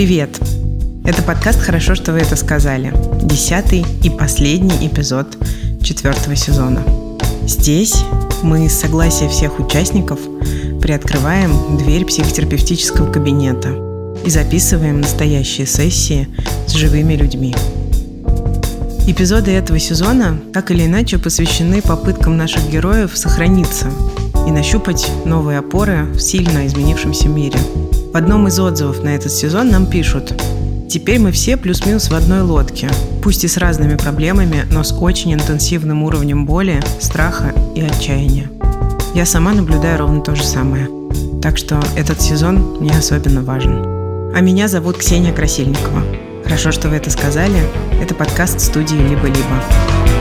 Привет! Это подкаст «Хорошо, что вы это сказали». Десятый и последний эпизод четвертого сезона. Здесь мы с согласия всех участников приоткрываем дверь психотерапевтического кабинета и записываем настоящие сессии с живыми людьми. Эпизоды этого сезона так или иначе посвящены попыткам наших героев сохраниться и нащупать новые опоры в сильно изменившемся мире. В одном из отзывов на этот сезон нам пишут Теперь мы все плюс-минус в одной лодке, пусть и с разными проблемами, но с очень интенсивным уровнем боли, страха и отчаяния. Я сама наблюдаю ровно то же самое. Так что этот сезон мне особенно важен. А меня зовут Ксения Красильникова. Хорошо, что вы это сказали. Это подкаст студии «Либо-либо».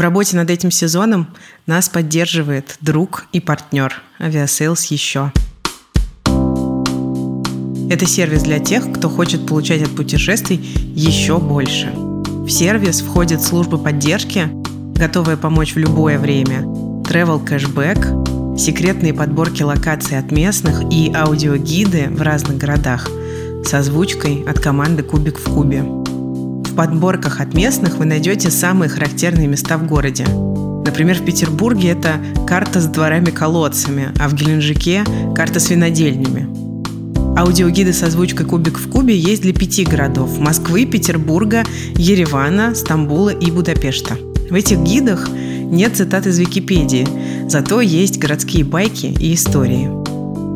В работе над этим сезоном нас поддерживает друг и партнер Aviasales еще. Это сервис для тех, кто хочет получать от путешествий еще больше. В сервис входит служба поддержки, готовая помочь в любое время, travel cashback, секретные подборки локаций от местных и аудиогиды в разных городах с озвучкой от команды «Кубик в кубе». Подборках от местных вы найдете самые характерные места в городе. Например, в Петербурге это карта с дворами-колодцами, а в Геленджике – карта с винодельнями. Аудиогиды с озвучкой «Кубик в кубе» есть для пяти городов – Москвы, Петербурга, Еревана, Стамбула и Будапешта. В этих гидах нет цитат из Википедии, зато есть городские байки и истории.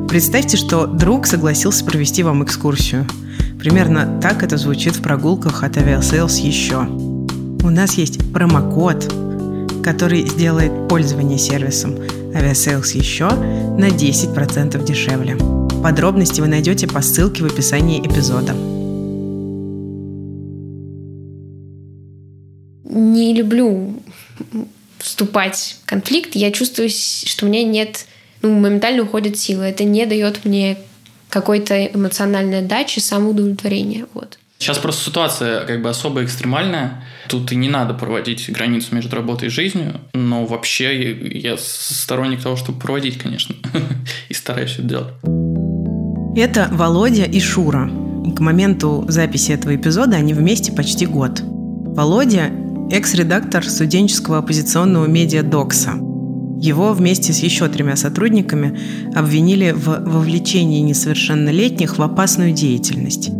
Представьте, что друг согласился провести вам экскурсию – Примерно так это звучит в прогулках от Aviasales еще. У нас есть промокод, который сделает пользование сервисом Aviasales еще на 10% дешевле. Подробности вы найдете по ссылке в описании эпизода. Не люблю вступать в конфликт. Я чувствую, что у меня нет... Ну, моментально уходит сила. Это не дает мне какой-то эмоциональной отдачи, самоудовлетворения. Вот. Сейчас просто ситуация как бы особо экстремальная. Тут и не надо проводить границу между работой и жизнью. Но вообще я сторонник того, чтобы проводить, конечно. и стараюсь это делать. Это Володя и Шура. И к моменту записи этого эпизода они вместе почти год. Володя – экс-редактор студенческого оппозиционного медиа «Докса», его вместе с еще тремя сотрудниками обвинили в вовлечении несовершеннолетних в опасную деятельность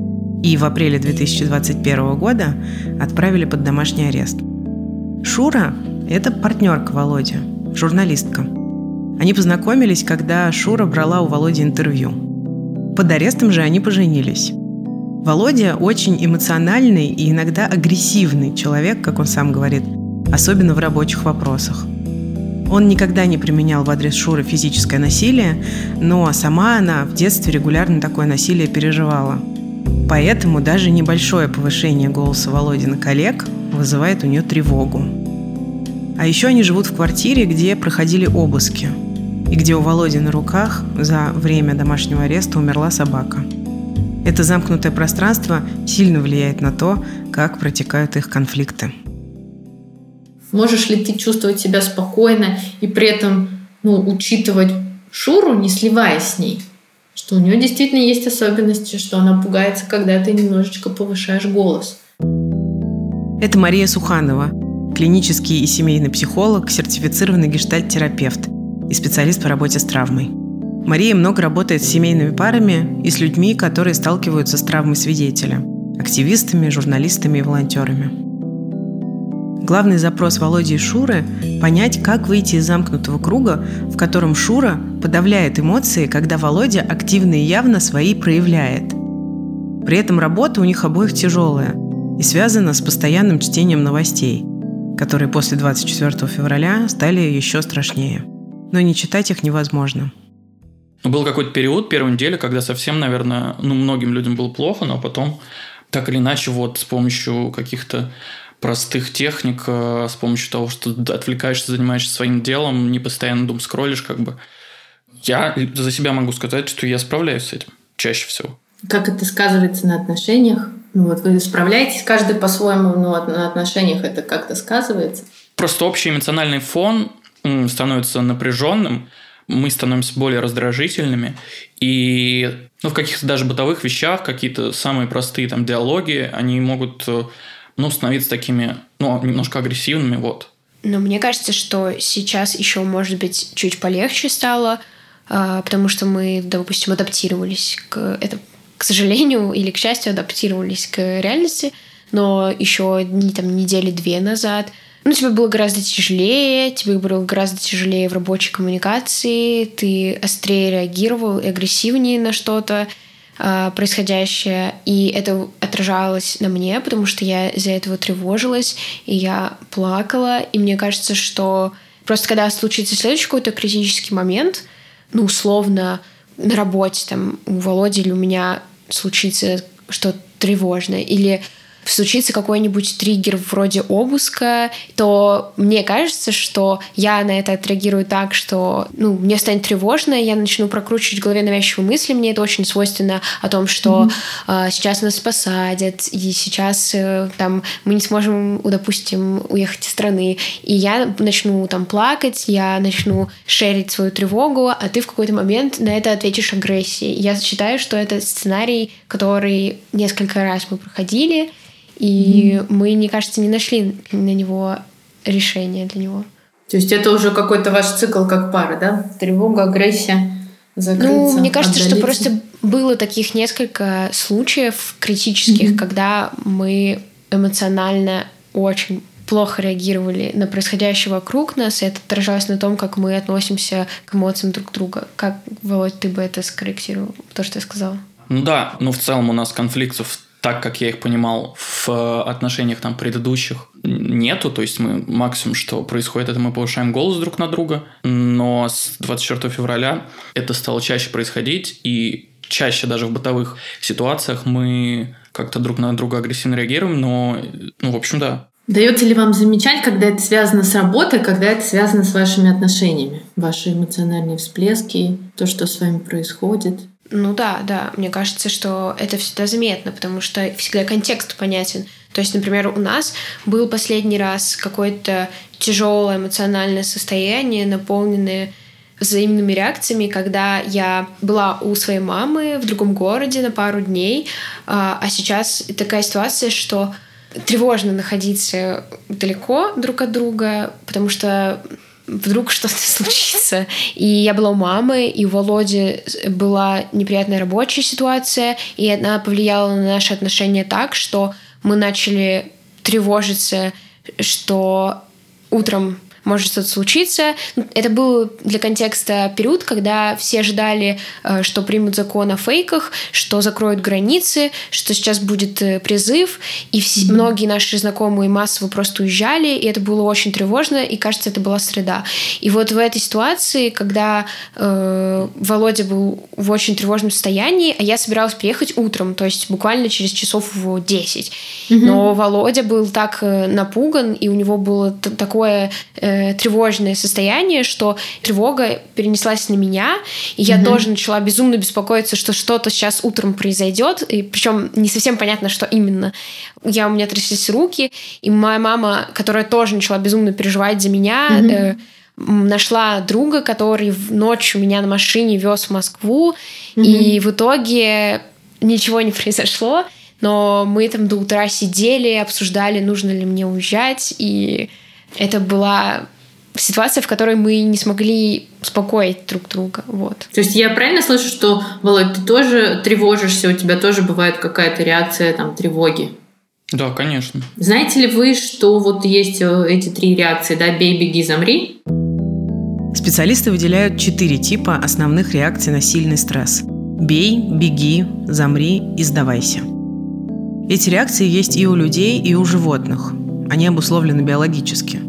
и в апреле 2021 года отправили под домашний арест. Шура – это партнерка Володи, журналистка. Они познакомились, когда Шура брала у Володи интервью. Под арестом же они поженились. Володя очень эмоциональный и иногда агрессивный человек, как он сам говорит, особенно в рабочих вопросах. Он никогда не применял в адрес Шуры физическое насилие, но сама она в детстве регулярно такое насилие переживала. Поэтому даже небольшое повышение голоса Володи на коллег вызывает у нее тревогу. А еще они живут в квартире, где проходили обыски, и где у Володи на руках за время домашнего ареста умерла собака. Это замкнутое пространство сильно влияет на то, как протекают их конфликты. Можешь ли ты чувствовать себя спокойно и при этом ну, учитывать Шуру, не сливаясь с ней? Что у нее действительно есть особенности, что она пугается, когда ты немножечко повышаешь голос. Это Мария Суханова, клинический и семейный психолог, сертифицированный гештальт-терапевт и специалист по работе с травмой. Мария много работает с семейными парами и с людьми, которые сталкиваются с травмой свидетеля – активистами, журналистами и волонтерами. Главный запрос Володи и Шуры – понять, как выйти из замкнутого круга, в котором Шура подавляет эмоции, когда Володя активно и явно свои проявляет. При этом работа у них обоих тяжелая и связана с постоянным чтением новостей, которые после 24 февраля стали еще страшнее. Но не читать их невозможно. Был какой-то период, первую неделю, когда совсем, наверное, ну, многим людям было плохо, но потом так или иначе вот с помощью каких-то простых техник э, с помощью того, что отвлекаешься, занимаешься своим делом, не постоянно дум скроллишь, как бы. Я за себя могу сказать, что я справляюсь с этим чаще всего. Как это сказывается на отношениях? Ну вот вы справляетесь каждый по-своему, но на отношениях это как-то сказывается? Просто общий эмоциональный фон становится напряженным, мы становимся более раздражительными, и ну, в каких-то даже бытовых вещах какие-то самые простые там диалоги, они могут э, ну, становиться такими, ну, немножко агрессивными, вот. Но мне кажется, что сейчас еще, может быть, чуть полегче стало, а, потому что мы, допустим, адаптировались к это, к сожалению или к счастью, адаптировались к реальности, но еще там недели две назад ну, тебе было гораздо тяжелее, тебе было гораздо тяжелее в рабочей коммуникации, ты острее реагировал агрессивнее на что-то происходящее, и это отражалось на мне, потому что я из-за этого тревожилась, и я плакала, и мне кажется, что просто когда случится следующий какой-то критический момент, ну, условно, на работе, там, у Володи или у меня случится что-то тревожное, или случится какой-нибудь триггер вроде обыска, то мне кажется, что я на это отреагирую так, что ну, мне станет тревожно, я начну прокручивать в голове навязчивые мысли, мне это очень свойственно о том, что mm-hmm. э, сейчас нас посадят, и сейчас э, там мы не сможем, допустим, уехать из страны, и я начну там плакать, я начну шерить свою тревогу, а ты в какой-то момент на это ответишь агрессией. Я считаю, что это сценарий, который несколько раз мы проходили, и mm-hmm. мы, мне кажется, не нашли на него решения для него. То есть это уже какой-то ваш цикл как пара, да? Тревога, агрессия, закрыться, Ну, мне кажется, отдалиться. что просто было таких несколько случаев критических, mm-hmm. когда мы эмоционально очень плохо реагировали на происходящее вокруг нас, и это отражалось на том, как мы относимся к эмоциям друг друга. Как, Володь, ты бы это скорректировал, то, что я сказала? Ну да, но в целом у нас конфликтов так, как я их понимал в э, отношениях там предыдущих, нету. То есть мы максимум, что происходит, это мы повышаем голос друг на друга. Но с 24 февраля это стало чаще происходить, и чаще даже в бытовых ситуациях мы как-то друг на друга агрессивно реагируем, но, ну, в общем, да. Дается ли вам замечать, когда это связано с работой, когда это связано с вашими отношениями? Ваши эмоциональные всплески, то, что с вами происходит? Ну да, да, мне кажется, что это всегда заметно, потому что всегда контекст понятен. То есть, например, у нас был последний раз какое-то тяжелое эмоциональное состояние, наполненное взаимными реакциями, когда я была у своей мамы в другом городе на пару дней, а, а сейчас такая ситуация, что тревожно находиться далеко друг от друга, потому что вдруг что-то случится. И я была у мамы, и у Володи была неприятная рабочая ситуация, и она повлияла на наши отношения так, что мы начали тревожиться, что утром может что-то случиться. Это был для контекста период, когда все ждали, э, что примут закон о фейках, что закроют границы, что сейчас будет э, призыв, и все, mm-hmm. многие наши знакомые массово просто уезжали, и это было очень тревожно, и кажется, это была среда. И вот в этой ситуации, когда э, Володя был в очень тревожном состоянии, а я собиралась приехать утром, то есть буквально через часов в 10. Mm-hmm. Но Володя был так э, напуган, и у него было такое э, Э, тревожное состояние, что тревога перенеслась на меня, и я mm-hmm. тоже начала безумно беспокоиться, что что-то сейчас утром произойдет, и причем не совсем понятно, что именно. Я у меня тряслись руки, и моя мама, которая тоже начала безумно переживать за меня, mm-hmm. э, нашла друга, который ночью меня на машине вез в Москву, mm-hmm. и в итоге ничего не произошло, но мы там до утра сидели, обсуждали, нужно ли мне уезжать, и это была ситуация, в которой мы не смогли успокоить друг друга. Вот. То есть я правильно слышу, что, Володь, ты тоже тревожишься, у тебя тоже бывает какая-то реакция там тревоги? Да, конечно. Знаете ли вы, что вот есть э, эти три реакции, да, бей, беги, замри? Специалисты выделяют четыре типа основных реакций на сильный стресс. Бей, беги, замри и сдавайся. Эти реакции есть и у людей, и у животных. Они обусловлены биологически.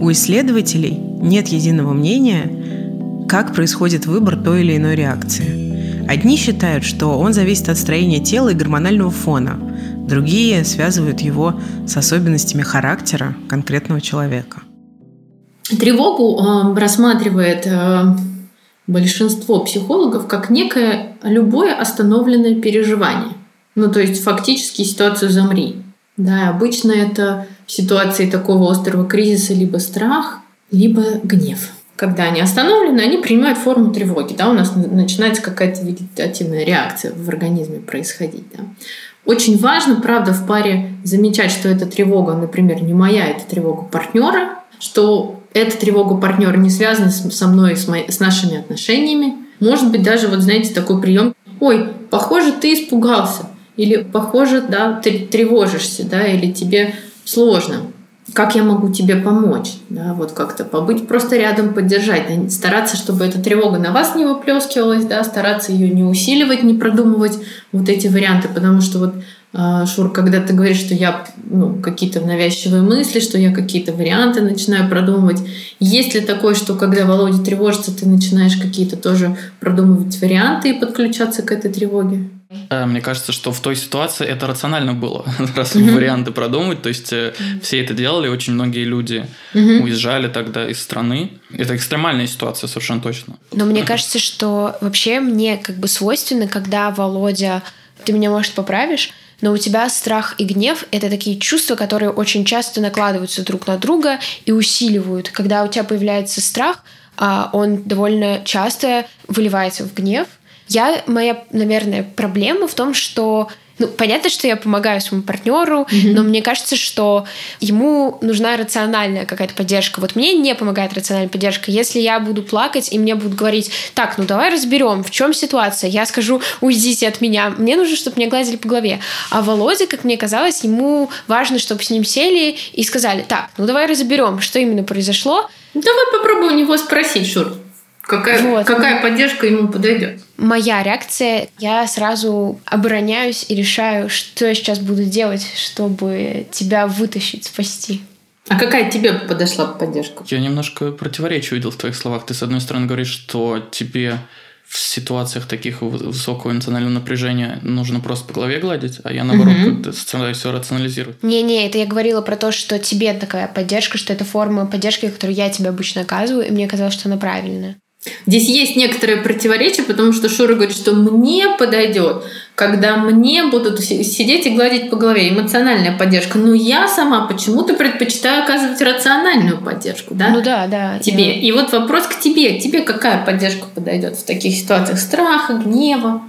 У исследователей нет единого мнения, как происходит выбор той или иной реакции. Одни считают, что он зависит от строения тела и гормонального фона, другие связывают его с особенностями характера конкретного человека. Тревогу э, рассматривает э, большинство психологов как некое любое остановленное переживание. Ну, то есть фактически ситуацию замри. Да, обычно это в ситуации такого острого кризиса либо страх, либо гнев. Когда они остановлены, они принимают форму тревоги. Да, у нас начинается какая-то вегетативная реакция в организме происходить. Да. Очень важно, правда, в паре замечать, что эта тревога, например, не моя, это тревога партнера, что эта тревога партнера не связана со мной, с, моей, с нашими отношениями. Может быть, даже, вот знаете, такой прием. Ой, похоже, ты испугался. Или, похоже, да, ты тревожишься, да, или тебе сложно. Как я могу тебе помочь? Да, вот как-то побыть просто рядом, поддержать, стараться, чтобы эта тревога на вас не выплескивалась, да, стараться ее не усиливать, не продумывать вот эти варианты, потому что вот а, Шур, когда ты говоришь, что я ну, какие-то навязчивые мысли, что я какие-то варианты начинаю продумывать, есть ли такое, что когда Володя тревожится, ты начинаешь какие-то тоже продумывать варианты и подключаться к этой тревоге? Э, мне кажется, что в той ситуации это рационально было, раз mm-hmm. варианты продумать. То есть mm-hmm. все это делали, очень многие люди mm-hmm. уезжали тогда из страны. Это экстремальная ситуация, совершенно точно. Но мне кажется, что вообще мне как бы свойственно, когда Володя, ты меня, может, поправишь, но у тебя страх и гнев — это такие чувства, которые очень часто накладываются друг на друга и усиливают. Когда у тебя появляется страх, а он довольно часто выливается в гнев. Я, моя, наверное, проблема в том, что ну, понятно, что я помогаю своему партнеру, mm-hmm. но мне кажется, что ему нужна рациональная какая-то поддержка. Вот мне не помогает рациональная поддержка. Если я буду плакать, и мне будут говорить, так, ну давай разберем, в чем ситуация. Я скажу, уйдите от меня. Мне нужно, чтобы меня гладили по голове. А Володя, как мне казалось, ему важно, чтобы с ним сели и сказали, так, ну давай разберем, что именно произошло. Давай попробуем у него спросить, Шур. Какая, вот. какая поддержка ему подойдет? Моя реакция, я сразу обороняюсь и решаю, что я сейчас буду делать, чтобы тебя вытащить, спасти. А какая тебе подошла поддержка? Я немножко противоречие увидел в твоих словах. Ты, с одной стороны, говоришь, что тебе в ситуациях таких высокого эмоционального напряжения нужно просто по голове гладить, а я наоборот как-то стараюсь все рационализировать. Не-не, это я говорила про то, что тебе такая поддержка, что это форма поддержки, которую я тебе обычно оказываю, и мне казалось, что она правильная. Здесь есть некоторые противоречия, потому что Шура говорит, что мне подойдет, когда мне будут сидеть и гладить по голове, эмоциональная поддержка. Но я сама почему-то предпочитаю оказывать рациональную поддержку, да? Ну да, да. Тебе. Я... И вот вопрос к тебе. Тебе какая поддержка подойдет в таких ситуациях страха, гнева,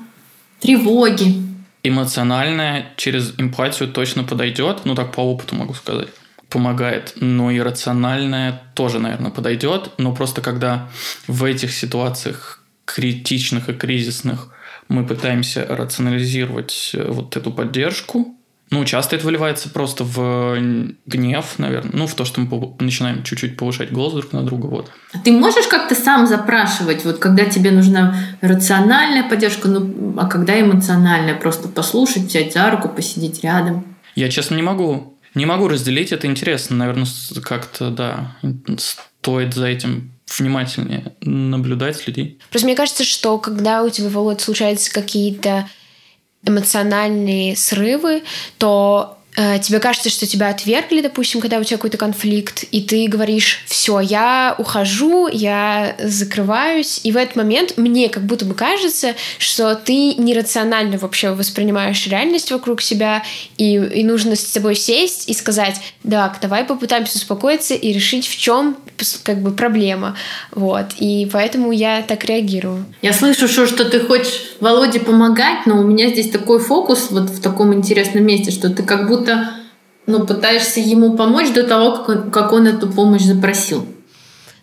тревоги? Эмоциональная через эмпатию точно подойдет, ну так по опыту могу сказать помогает, но и рациональное тоже, наверное, подойдет. Но просто когда в этих ситуациях критичных и кризисных мы пытаемся рационализировать э, вот эту поддержку, ну, часто это выливается просто в гнев, наверное. Ну, в то, что мы начинаем чуть-чуть повышать голос друг на друга. Вот. А ты можешь как-то сам запрашивать, вот когда тебе нужна рациональная поддержка, ну, а когда эмоциональная? Просто послушать, взять за руку, посидеть рядом? Я, честно, не могу. Не могу разделить, это интересно. Наверное, как-то, да, стоит за этим внимательнее наблюдать, следить. Просто мне кажется, что когда у тебя, Володь, случаются какие-то эмоциональные срывы, то тебе кажется, что тебя отвергли, допустим, когда у тебя какой-то конфликт, и ты говоришь, все, я ухожу, я закрываюсь, и в этот момент мне как будто бы кажется, что ты нерационально вообще воспринимаешь реальность вокруг себя, и, и нужно с тобой сесть и сказать, так, давай попытаемся успокоиться и решить, в чем как бы проблема, вот, и поэтому я так реагирую. Я слышу, что, что ты хочешь Володе помогать, но у меня здесь такой фокус вот в таком интересном месте, что ты как будто будто ну, пытаешься ему помочь до того, как он, как он эту помощь запросил.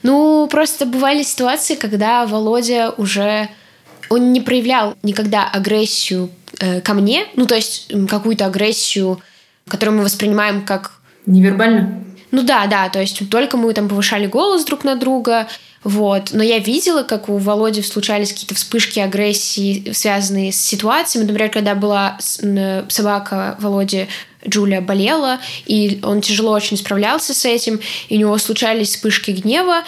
Ну, просто бывали ситуации, когда Володя уже... Он не проявлял никогда агрессию э, ко мне, ну, то есть какую-то агрессию, которую мы воспринимаем как... Невербально? Ну да, да, то есть только мы там повышали голос друг на друга, вот. Но я видела, как у Володи случались какие-то вспышки агрессии, связанные с ситуациями. Например, когда была собака Володи Джулия болела, и он тяжело очень справлялся с этим, и у него случались вспышки гнева,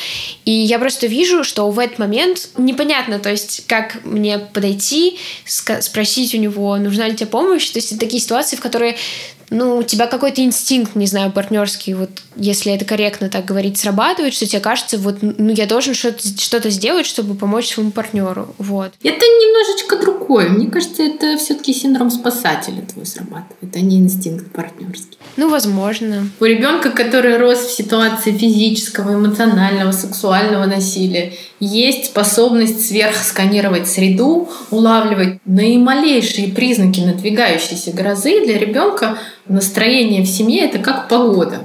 и я просто вижу, что в этот момент непонятно, то есть как мне подойти, спросить у него, нужна ли тебе помощь, то есть это такие ситуации, в которые ну, у тебя какой-то инстинкт, не знаю, партнерский, вот если это корректно так говорить, срабатывает, что тебе кажется, вот, ну, я должен что-то, что-то сделать, чтобы помочь своему партнеру, вот. Это немножечко другое. Мне кажется, это все-таки синдром спасателя твой срабатывает, а не инстинкт партнерский. Ну, возможно. У ребенка, который рос в ситуации физического, эмоционального, сексуального насилия, есть способность сверхсканировать среду, улавливать наималейшие признаки надвигающейся грозы для ребенка настроение в семье это как погода.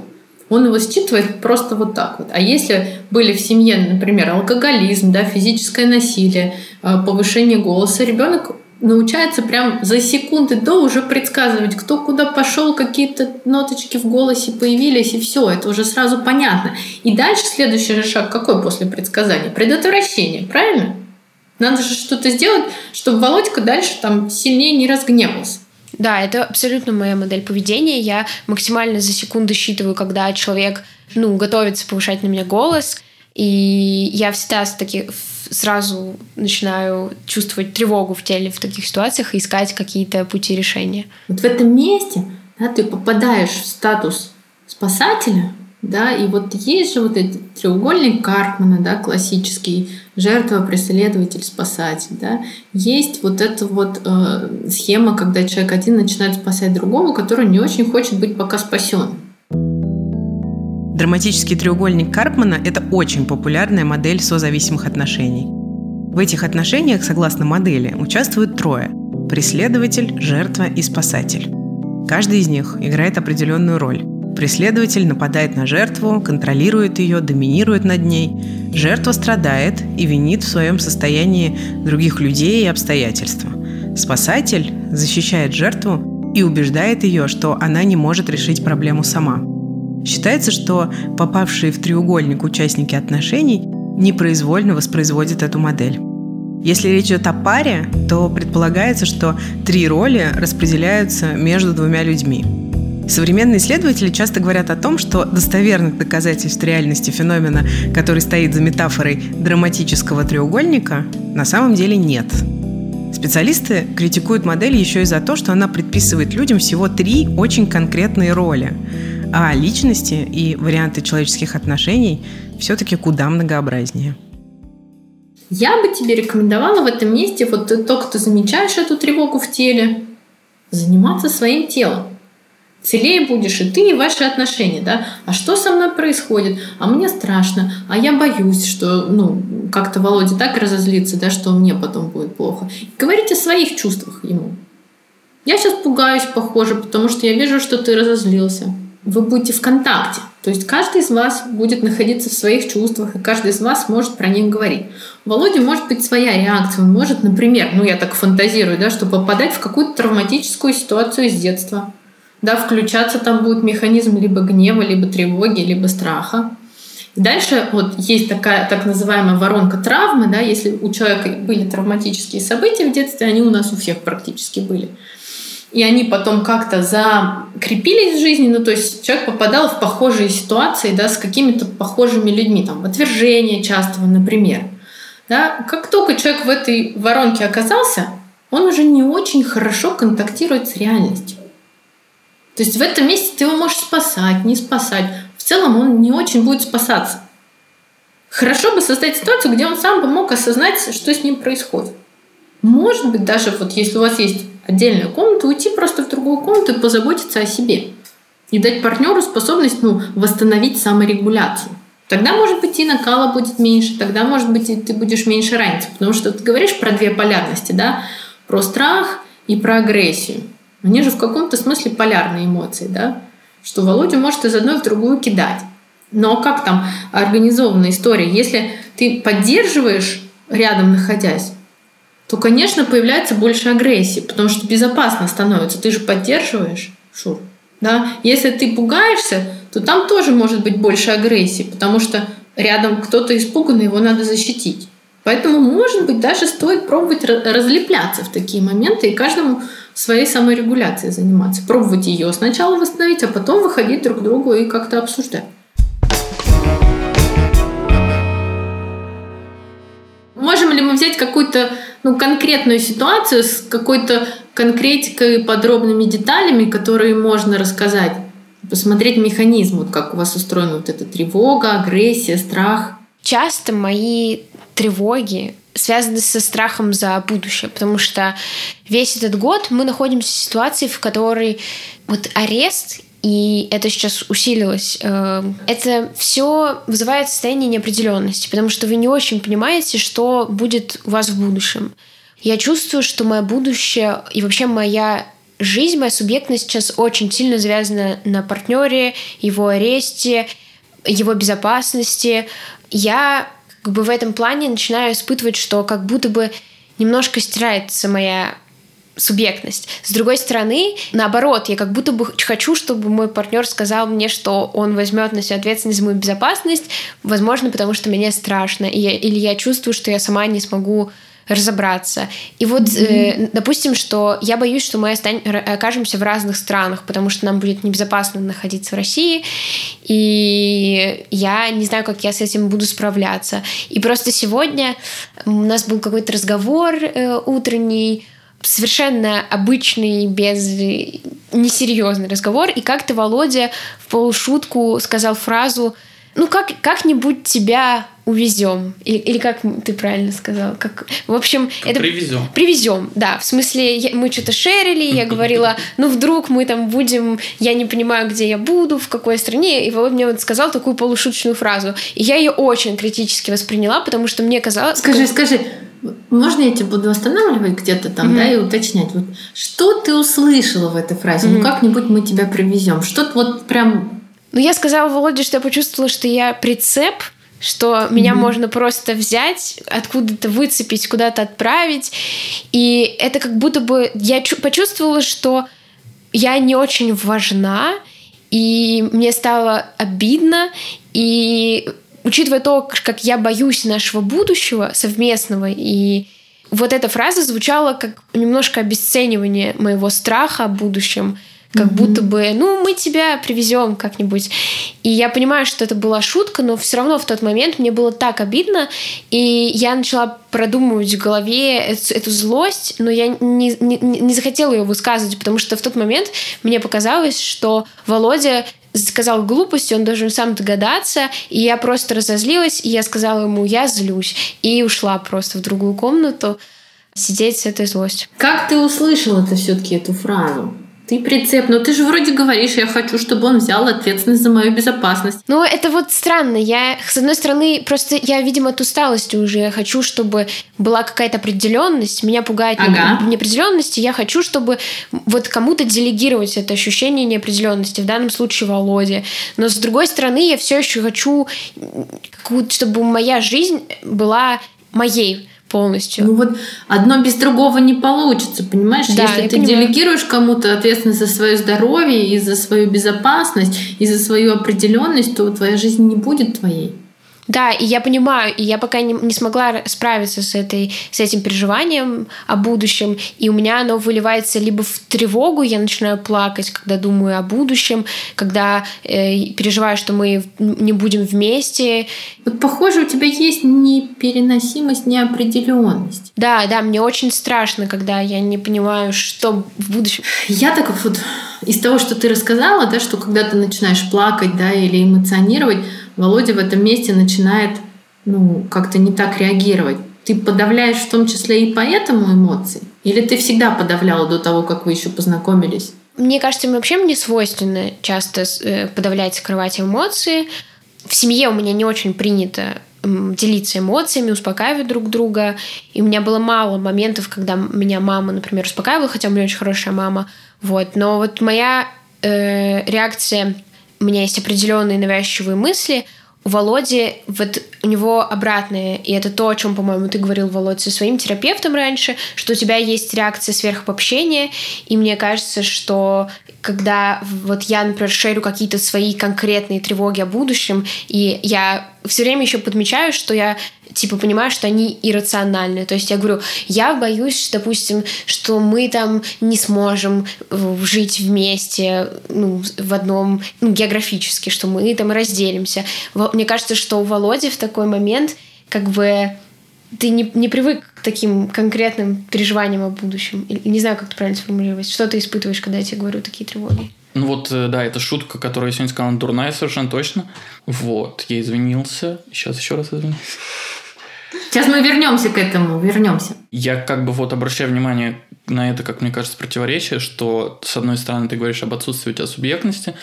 Он его считывает просто вот так вот. А если были в семье, например, алкоголизм, да, физическое насилие, э, повышение голоса, ребенок научается прям за секунды до уже предсказывать, кто куда пошел, какие-то ноточки в голосе появились, и все, это уже сразу понятно. И дальше следующий шаг какой после предсказания? Предотвращение, правильно? Надо же что-то сделать, чтобы Володька дальше там сильнее не разгневался. Да, это абсолютно моя модель поведения. Я максимально за секунду считываю, когда человек ну, готовится повышать на меня голос. И я всегда таки сразу начинаю чувствовать тревогу в теле в таких ситуациях и искать какие-то пути решения. Вот в этом месте да, ты попадаешь в статус спасателя, да, и вот есть же вот этот треугольник Карпмана, да, классический, жертва, преследователь, спасатель, да. Есть вот эта вот э, схема, когда человек один начинает спасать другого, который не очень хочет быть пока спасен. Драматический треугольник Карпмана – это очень популярная модель созависимых отношений. В этих отношениях, согласно модели, участвуют трое – преследователь, жертва и спасатель. Каждый из них играет определенную роль. Преследователь нападает на жертву, контролирует ее, доминирует над ней. Жертва страдает и винит в своем состоянии других людей и обстоятельства. Спасатель защищает жертву и убеждает ее, что она не может решить проблему сама. Считается, что попавшие в треугольник участники отношений непроизвольно воспроизводят эту модель. Если речь идет о паре, то предполагается, что три роли распределяются между двумя людьми. Современные исследователи часто говорят о том, что достоверных доказательств реальности феномена, который стоит за метафорой драматического треугольника, на самом деле нет. Специалисты критикуют модель еще и за то, что она предписывает людям всего три очень конкретные роли, а личности и варианты человеческих отношений все-таки куда многообразнее. Я бы тебе рекомендовала в этом месте, вот ты только ты замечаешь эту тревогу в теле, заниматься своим телом. Целее будешь и ты, и ваши отношения, да? А что со мной происходит? А мне страшно, а я боюсь, что, ну, как-то Володя так разозлится, да, что мне потом будет плохо. Говорите о своих чувствах ему. Я сейчас пугаюсь, похоже, потому что я вижу, что ты разозлился. Вы будете в контакте. То есть каждый из вас будет находиться в своих чувствах, и каждый из вас может про них говорить. У Володи может быть своя реакция. Он может, например, ну я так фантазирую, да, что попадать в какую-то травматическую ситуацию из детства да, включаться там будет механизм либо гнева, либо тревоги, либо страха. дальше вот есть такая так называемая воронка травмы, да, если у человека были травматические события в детстве, они у нас у всех практически были. И они потом как-то закрепились в жизни, ну то есть человек попадал в похожие ситуации, да, с какими-то похожими людьми, там, отвержение частого, например. Да, как только человек в этой воронке оказался, он уже не очень хорошо контактирует с реальностью. То есть в этом месте ты его можешь спасать, не спасать. В целом он не очень будет спасаться. Хорошо бы создать ситуацию, где он сам бы мог осознать, что с ним происходит. Может быть, даже вот если у вас есть отдельная комната, уйти просто в другую комнату и позаботиться о себе. И дать партнеру способность ну, восстановить саморегуляцию. Тогда, может быть, и накала будет меньше, тогда, может быть, и ты будешь меньше раниться. Потому что ты говоришь про две полярности, да? Про страх и про агрессию. Они же в каком-то смысле полярные эмоции, да? Что Володю может из одной в другую кидать. Но как там организована история? Если ты поддерживаешь рядом находясь, то, конечно, появляется больше агрессии, потому что безопасно становится. Ты же поддерживаешь, Шур. Да? Если ты пугаешься, то там тоже может быть больше агрессии, потому что рядом кто-то испуганный, его надо защитить. Поэтому, может быть, даже стоит пробовать разлепляться в такие моменты и каждому своей саморегуляцией заниматься. Пробовать ее сначала восстановить, а потом выходить друг к другу и как-то обсуждать. Мы взять какую-то ну, конкретную ситуацию с какой-то конкретикой, подробными деталями, которые можно рассказать? Посмотреть механизм, вот как у вас устроена вот эта тревога, агрессия, страх. Часто мои тревоги связаны со страхом за будущее, потому что весь этот год мы находимся в ситуации, в которой вот арест и это сейчас усилилось. Эм, это все вызывает состояние неопределенности, потому что вы не очень понимаете, что будет у вас в будущем. Я чувствую, что мое будущее и вообще моя жизнь, моя субъектность сейчас очень сильно завязана на партнере, его аресте, его безопасности. Я как бы в этом плане начинаю испытывать, что как будто бы немножко стирается моя субъектность. С другой стороны, наоборот, я как будто бы хочу, чтобы мой партнер сказал мне, что он возьмет на себя ответственность за мою безопасность, возможно, потому что мне страшно, и я, или я чувствую, что я сама не смогу разобраться. И вот, mm-hmm. э, допустим, что я боюсь, что мы остань... окажемся в разных странах, потому что нам будет небезопасно находиться в России, и я не знаю, как я с этим буду справляться. И просто сегодня у нас был какой-то разговор э, утренний, совершенно обычный, без несерьезный разговор, и как-то Володя в полушутку сказал фразу ну как как-нибудь тебя увезем или, или как ты правильно сказал? Как в общем это привезем привезем да. В смысле я, мы что-то шерили я говорила ну вдруг мы там будем я не понимаю где я буду в какой стране и Володя мне вот сказал такую полушуточную фразу. И я ее очень критически восприняла потому что мне казалось скажи скажи можно я тебя буду останавливать где-то там, mm-hmm. да, и уточнять, вот что ты услышала в этой фразе? Mm-hmm. Ну как-нибудь мы тебя привезем. Что-то вот прям. Ну я сказала Володе, что я почувствовала, что я прицеп, что mm-hmm. меня можно просто взять, откуда-то выцепить, куда-то отправить, и это как будто бы я почувствовала, что я не очень важна, и мне стало обидно, и учитывая то, как я боюсь нашего будущего совместного, и вот эта фраза звучала как немножко обесценивание моего страха о будущем, как mm-hmm. будто бы, ну, мы тебя привезем как-нибудь. И я понимаю, что это была шутка, но все равно в тот момент мне было так обидно, и я начала продумывать в голове эту, эту злость, но я не, не, не захотела ее высказывать, потому что в тот момент мне показалось, что Володя сказал глупости, он должен сам догадаться, и я просто разозлилась, и я сказала ему, я злюсь, и ушла просто в другую комнату сидеть с этой злостью. Как ты услышал это все-таки эту фразу? Ты прицеп, но ты же вроде говоришь, я хочу, чтобы он взял ответственность за мою безопасность. Ну, это вот странно. Я, с одной стороны, просто я, видимо, от усталости уже. Я хочу, чтобы была какая-то определенность. Меня пугает ага. неопределенность, я хочу, чтобы вот кому-то делегировать это ощущение неопределенности. В данном случае Володе. Но с другой стороны, я все еще хочу, чтобы моя жизнь была моей полностью. Ну вот одно без другого не получится, понимаешь? Да, Если ты понимаю. делегируешь кому-то ответственность за свое здоровье и за свою безопасность и за свою определенность, то твоя жизнь не будет твоей. Да, и я понимаю, и я пока не, не смогла справиться с, этой, с этим переживанием о будущем, и у меня оно выливается либо в тревогу, я начинаю плакать, когда думаю о будущем, когда э, переживаю, что мы не будем вместе. Вот похоже, у тебя есть непереносимость, неопределенность. Да, да, мне очень страшно, когда я не понимаю, что в будущем. Я так вот из того, что ты рассказала, да, что когда ты начинаешь плакать, да, или эмоционировать, Володя в этом месте начинает ну, как-то не так реагировать. Ты подавляешь в том числе и поэтому эмоции? Или ты всегда подавляла до того, как вы еще познакомились? Мне кажется, вообще мне свойственно часто э, подавлять, скрывать эмоции. В семье у меня не очень принято делиться эмоциями, успокаивать друг друга. И у меня было мало моментов, когда меня мама, например, успокаивала, хотя у меня очень хорошая мама. Вот. Но вот моя э, реакция у меня есть определенные навязчивые мысли, у Володи вот у него обратное, и это то, о чем, по-моему, ты говорил, Володь, со своим терапевтом раньше, что у тебя есть реакция сверхобобщения, и мне кажется, что когда вот я, например, шерю какие-то свои конкретные тревоги о будущем, и я все время еще подмечаю, что я типа понимаю, что они иррациональны. То есть я говорю, я боюсь, допустим, что мы там не сможем э, жить вместе ну, в одном ну, географически, что мы там разделимся. Мне кажется, что у Володи в такой момент как бы ты не, не привык к таким конкретным переживаниям о будущем. Не знаю, как это правильно сформулировать. Что ты испытываешь, когда я тебе говорю такие тревоги? Ну вот, э, да, это шутка, которую я сегодня сказал, она дурная совершенно точно. Вот, я извинился. Сейчас еще раз извинюсь. Сейчас мы вернемся к этому, вернемся. Я как бы вот обращаю внимание на это, как мне кажется, противоречие, что с одной стороны ты говоришь об отсутствии у тебя субъектности,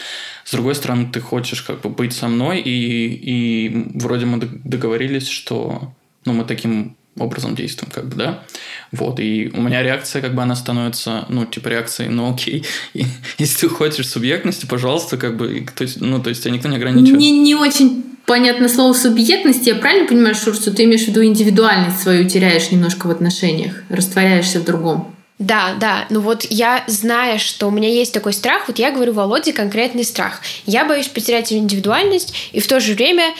с другой стороны ты хочешь как бы быть со мной, и, и вроде мы договорились, что ну, мы таким образом действуем, как бы, да. Вот, и у меня реакция, как бы, она становится, ну, типа, реакцией, ну, окей, и, если ты хочешь субъектности, пожалуйста, как бы, то есть, ну, то есть, тебя никто не ограничивает. Не, не очень понятно слово субъектность. Я правильно понимаю, Шур, что ты имеешь в виду индивидуальность свою теряешь немножко в отношениях, растворяешься в другом? Да, да. Ну вот я, зная, что у меня есть такой страх, вот я говорю Володе конкретный страх. Я боюсь потерять индивидуальность, и в то же время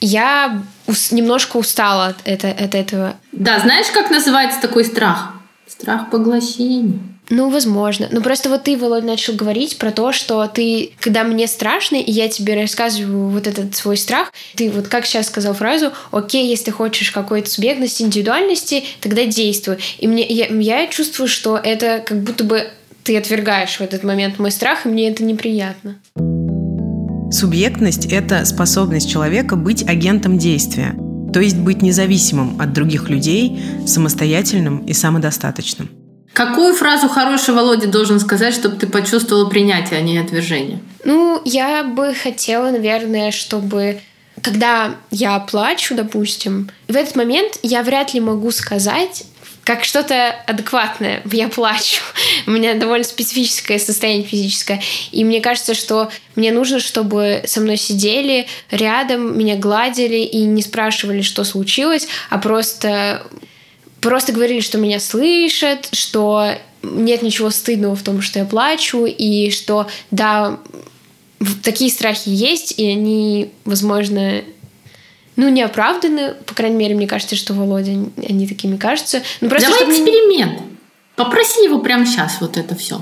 я немножко устала от, это, от этого. Да, знаешь, как называется такой страх? Страх поглощения. Ну, возможно. Ну, просто вот ты, Володя, начал говорить про то, что ты, когда мне страшно, и я тебе рассказываю вот этот свой страх, ты вот как сейчас сказал фразу, окей, если ты хочешь какой-то субъектности, индивидуальности, тогда действуй. И мне, я, я чувствую, что это как будто бы ты отвергаешь в этот момент мой страх, и мне это неприятно. Субъектность – это способность человека быть агентом действия, то есть быть независимым от других людей, самостоятельным и самодостаточным. Какую фразу хороший Володя должен сказать, чтобы ты почувствовала принятие, а не отвержение? Ну, я бы хотела, наверное, чтобы когда я плачу, допустим, в этот момент я вряд ли могу сказать, как что-то адекватное. Я плачу. У меня довольно специфическое состояние физическое. И мне кажется, что мне нужно, чтобы со мной сидели рядом, меня гладили и не спрашивали, что случилось, а просто просто говорили, что меня слышат, что нет ничего стыдного в том, что я плачу, и что, да, такие страхи есть, и они, возможно, ну, не оправданы, по крайней мере, мне кажется, что Володя, они такими кажутся. Ну, просто, Давай эксперимент. Не... Попроси его прямо сейчас вот это все.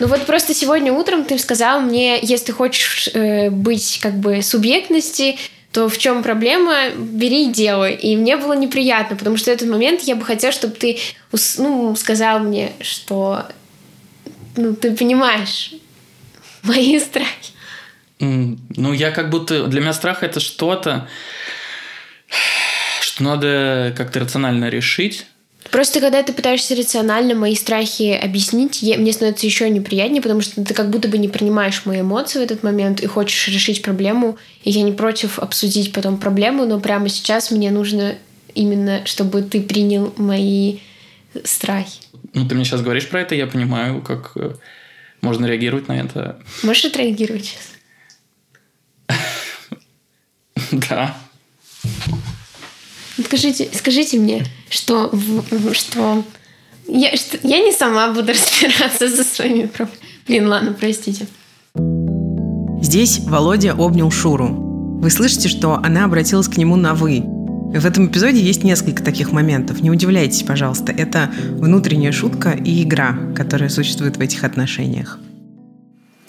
Ну вот просто сегодня утром ты сказал мне, если ты хочешь э, быть как бы субъектности, то в чем проблема? Бери и делай. И мне было неприятно, потому что в этот момент я бы хотела, чтобы ты ну, сказал мне, что ну, ты понимаешь мои страхи. Ну, я как будто... Для меня страх — это что-то, что надо как-то рационально решить. Просто когда ты пытаешься рационально мои страхи объяснить, я, мне становится еще неприятнее, потому что ты как будто бы не принимаешь мои эмоции в этот момент и хочешь решить проблему. И я не против обсудить потом проблему, но прямо сейчас мне нужно именно, чтобы ты принял мои страхи. Ну, ты мне сейчас говоришь про это, я понимаю, как э, можно реагировать на это. Можешь отреагировать сейчас? Да. Скажите, скажите мне, что, что, я, что я не сама буду разбираться со своими проблемами. Блин, ладно, простите. Здесь Володя обнял Шуру. Вы слышите, что она обратилась к нему на «вы». В этом эпизоде есть несколько таких моментов. Не удивляйтесь, пожалуйста. Это внутренняя шутка и игра, которая существует в этих отношениях.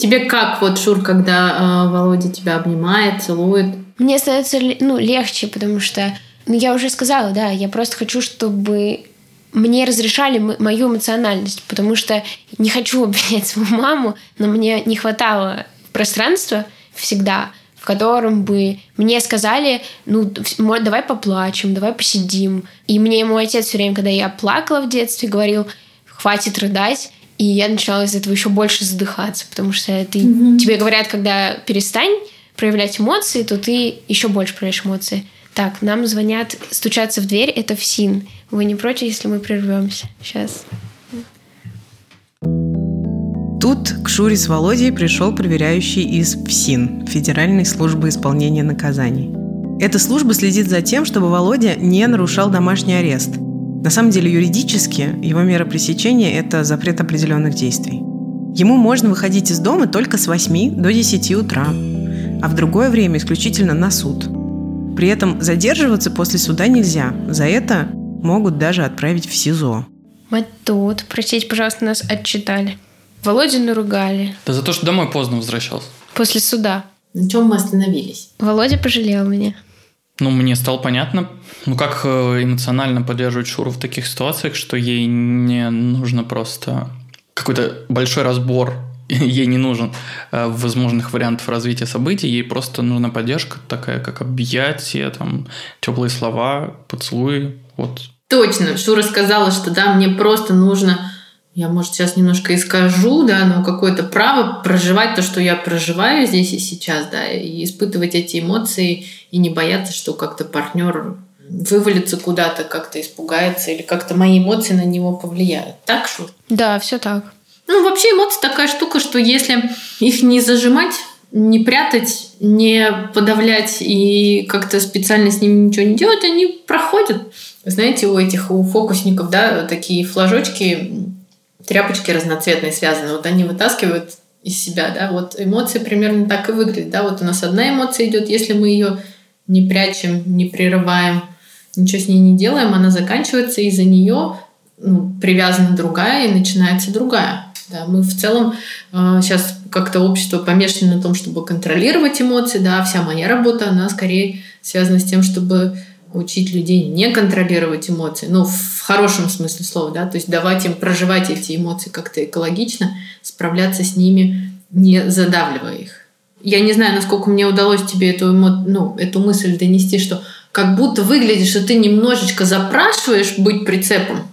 Тебе как, вот, Шур, когда э, Володя тебя обнимает, целует? Мне становится ну, легче, потому что ну, я уже сказала, да, я просто хочу, чтобы мне разрешали мою эмоциональность, потому что не хочу обвинять свою маму, но мне не хватало пространства всегда, в котором бы мне сказали, ну, давай поплачем, давай посидим. И мне мой отец все время, когда я плакала в детстве, говорил, хватит рыдать, и я начала из этого еще больше задыхаться, потому что ты, mm-hmm. тебе говорят, когда перестань проявлять эмоции, то ты еще больше проявляешь эмоции. Так, нам звонят, стучатся в дверь, это ФСИН. Вы не против, если мы прервемся? Сейчас. Тут к Шуре с Володей пришел проверяющий из ФСИН, Федеральной службы исполнения наказаний. Эта служба следит за тем, чтобы Володя не нарушал домашний арест. На самом деле юридически его мера пресечения – это запрет определенных действий. Ему можно выходить из дома только с 8 до 10 утра, а в другое время исключительно на суд. При этом задерживаться после суда нельзя. За это могут даже отправить в СИЗО. Мы тут, простите, пожалуйста, нас отчитали. Володю наругали. Да за то, что домой поздно возвращался. После суда. На чем мы остановились? Володя пожалел меня. Ну, мне стало понятно, ну, как э, эмоционально поддерживать Шуру в таких ситуациях, что ей не нужно просто какой-то большой разбор ей не нужен э, возможных вариантов развития событий, ей просто нужна поддержка такая, как объятия, там, теплые слова, поцелуи, вот. Точно, Шура сказала, что да, мне просто нужно я, может, сейчас немножко искажу, да, но какое-то право проживать то, что я проживаю здесь и сейчас, да, и испытывать эти эмоции и не бояться, что как-то партнер вывалится куда-то, как-то испугается или как-то мои эмоции на него повлияют. Так, Шур? Да, все так. Ну, вообще эмоции такая штука, что если их не зажимать, не прятать, не подавлять и как-то специально с ними ничего не делать, они проходят. Знаете, у этих, у фокусников, да, такие флажочки тряпочки разноцветные связаны, вот они вытаскивают из себя, да, вот эмоции примерно так и выглядят, да, вот у нас одна эмоция идет, если мы ее не прячем, не прерываем, ничего с ней не делаем, она заканчивается, и за нее ну, привязана другая, и начинается другая. Да, мы в целом э, сейчас как-то общество помешано на том, чтобы контролировать эмоции, да, вся моя работа, она скорее связана с тем, чтобы учить людей не контролировать эмоции, ну, в хорошем смысле слова, да, то есть давать им проживать эти эмоции как-то экологично, справляться с ними, не задавливая их. Я не знаю, насколько мне удалось тебе эту, эмо... ну, эту мысль донести, что как будто выглядит, что ты немножечко запрашиваешь быть прицепом,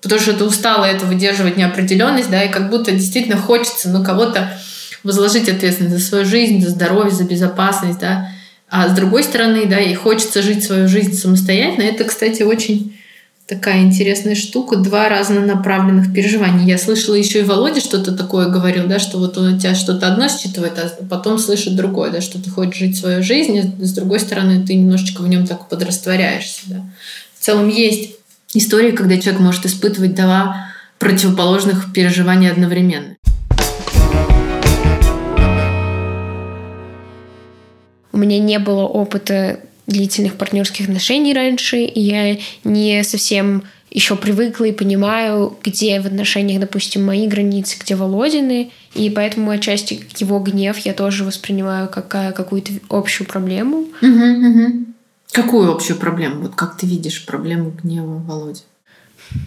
потому что ты устала это выдерживать неопределенность, да, и как будто действительно хочется, ну, кого-то возложить ответственность за свою жизнь, за здоровье, за безопасность, да, а с другой стороны, да, и хочется жить свою жизнь самостоятельно. Это, кстати, очень такая интересная штука, два разнонаправленных переживания. Я слышала еще и Володя что-то такое говорил, да, что вот он у тебя что-то одно считывает, а потом слышит другое, да, что ты хочешь жить свою жизнь, и с другой стороны ты немножечко в нем так подрастворяешься, да. В целом есть истории, когда человек может испытывать два противоположных переживания одновременно. У меня не было опыта длительных партнерских отношений раньше, и я не совсем еще привыкла и понимаю, где в отношениях, допустим, мои границы, где Володины, и поэтому отчасти его гнев я тоже воспринимаю как какую-то общую проблему. Угу, угу. Какую общую проблему? Вот как ты видишь проблему гнева Володи?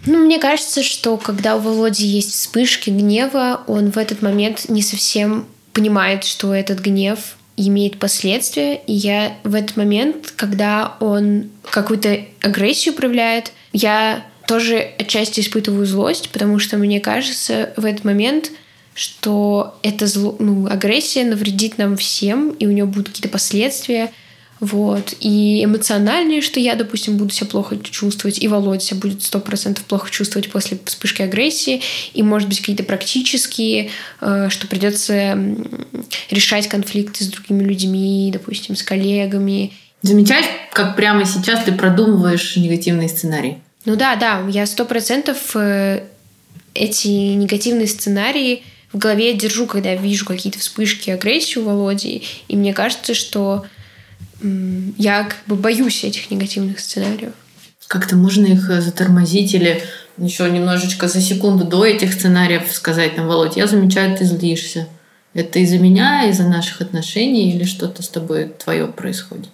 Ну, мне кажется, что когда у Володи есть вспышки гнева, он в этот момент не совсем понимает, что этот гнев имеет последствия, и я в этот момент, когда он какую-то агрессию проявляет, я тоже отчасти испытываю злость, потому что мне кажется в этот момент, что эта зло, ну, агрессия навредит нам всем, и у нее будут какие-то последствия. Вот. И эмоциональные, что я, допустим, буду себя плохо чувствовать, и Володя себя будет сто процентов плохо чувствовать после вспышки агрессии, и, может быть, какие-то практические, э, что придется решать конфликты с другими людьми, допустим, с коллегами. Замечаешь, как прямо сейчас ты продумываешь негативный сценарий? Ну да, да, я сто процентов э, эти негативные сценарии в голове держу, когда вижу какие-то вспышки агрессии у Володи, и мне кажется, что я как бы боюсь этих негативных сценариев. Как-то можно их э, затормозить или еще немножечко за секунду до этих сценариев сказать там, Володь, я замечаю, ты злишься. Это из-за меня, из-за наших отношений или что-то с тобой твое происходит?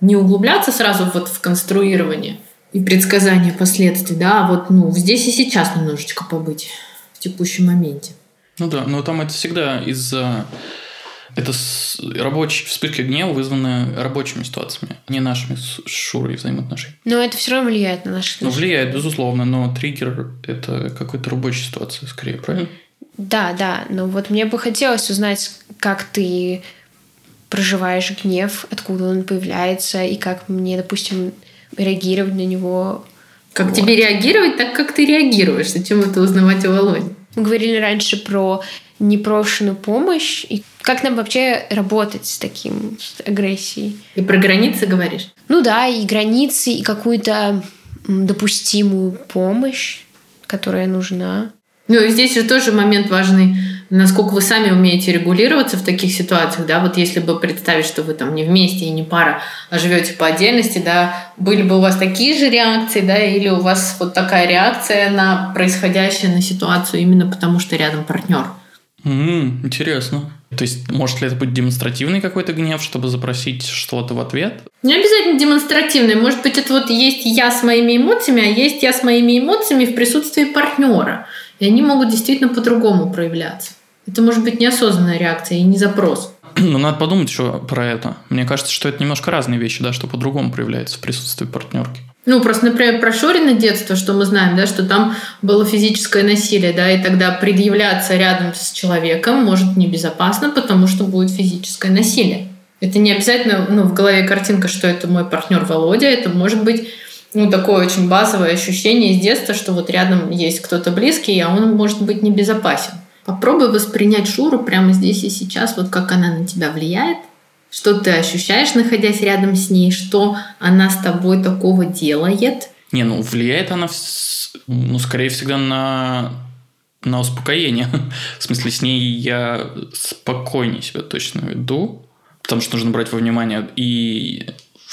Не углубляться сразу вот в конструирование и предсказание последствий, да, а вот ну, здесь и сейчас немножечко побыть в текущем моменте. Ну да, но там это всегда из-за это рабочие вспышки гнева вызваны рабочими ситуациями, не нашими с Шурой взаимоотношениями. Но это все равно влияет на наши Ну, влияет, безусловно, но триггер – это какая-то рабочая ситуация, скорее, правильно? Да, да. Но вот мне бы хотелось узнать, как ты проживаешь гнев, откуда он появляется, и как мне, допустим, реагировать на него. Как вот. тебе реагировать, так как ты реагируешь. Зачем это узнавать у Володи? Мы говорили раньше про непрошенную помощь и как нам вообще работать с таким с агрессией? И про границы говоришь? Ну да, и границы, и какую-то допустимую помощь, которая нужна. Ну и здесь же тоже момент важный, насколько вы сами умеете регулироваться в таких ситуациях, да, вот если бы представить, что вы там не вместе и не пара, а живете по отдельности, да, были бы у вас такие же реакции, да, или у вас вот такая реакция на происходящее, на ситуацию именно потому, что рядом партнер. Mm, интересно. То есть, может ли это быть демонстративный какой-то гнев, чтобы запросить что-то в ответ? Не обязательно демонстративный. Может быть, это вот есть я с моими эмоциями, а есть я с моими эмоциями в присутствии партнера. И они могут действительно по-другому проявляться. Это может быть неосознанная реакция и не запрос. Ну, надо подумать еще про это. Мне кажется, что это немножко разные вещи, да, что по-другому проявляется в присутствии партнерки. Ну, просто, например, про Шорина детство, что мы знаем, да, что там было физическое насилие, да, и тогда предъявляться рядом с человеком может небезопасно, потому что будет физическое насилие. Это не обязательно ну, в голове картинка, что это мой партнер Володя, это может быть ну, такое очень базовое ощущение из детства, что вот рядом есть кто-то близкий, а он может быть небезопасен. Попробуй воспринять Шуру прямо здесь и сейчас, вот как она на тебя влияет, что ты ощущаешь, находясь рядом с ней, что она с тобой такого делает. Не, ну влияет она, ну, скорее всего, на, на успокоение. В смысле, с ней я спокойнее себя точно веду, потому что нужно брать во внимание и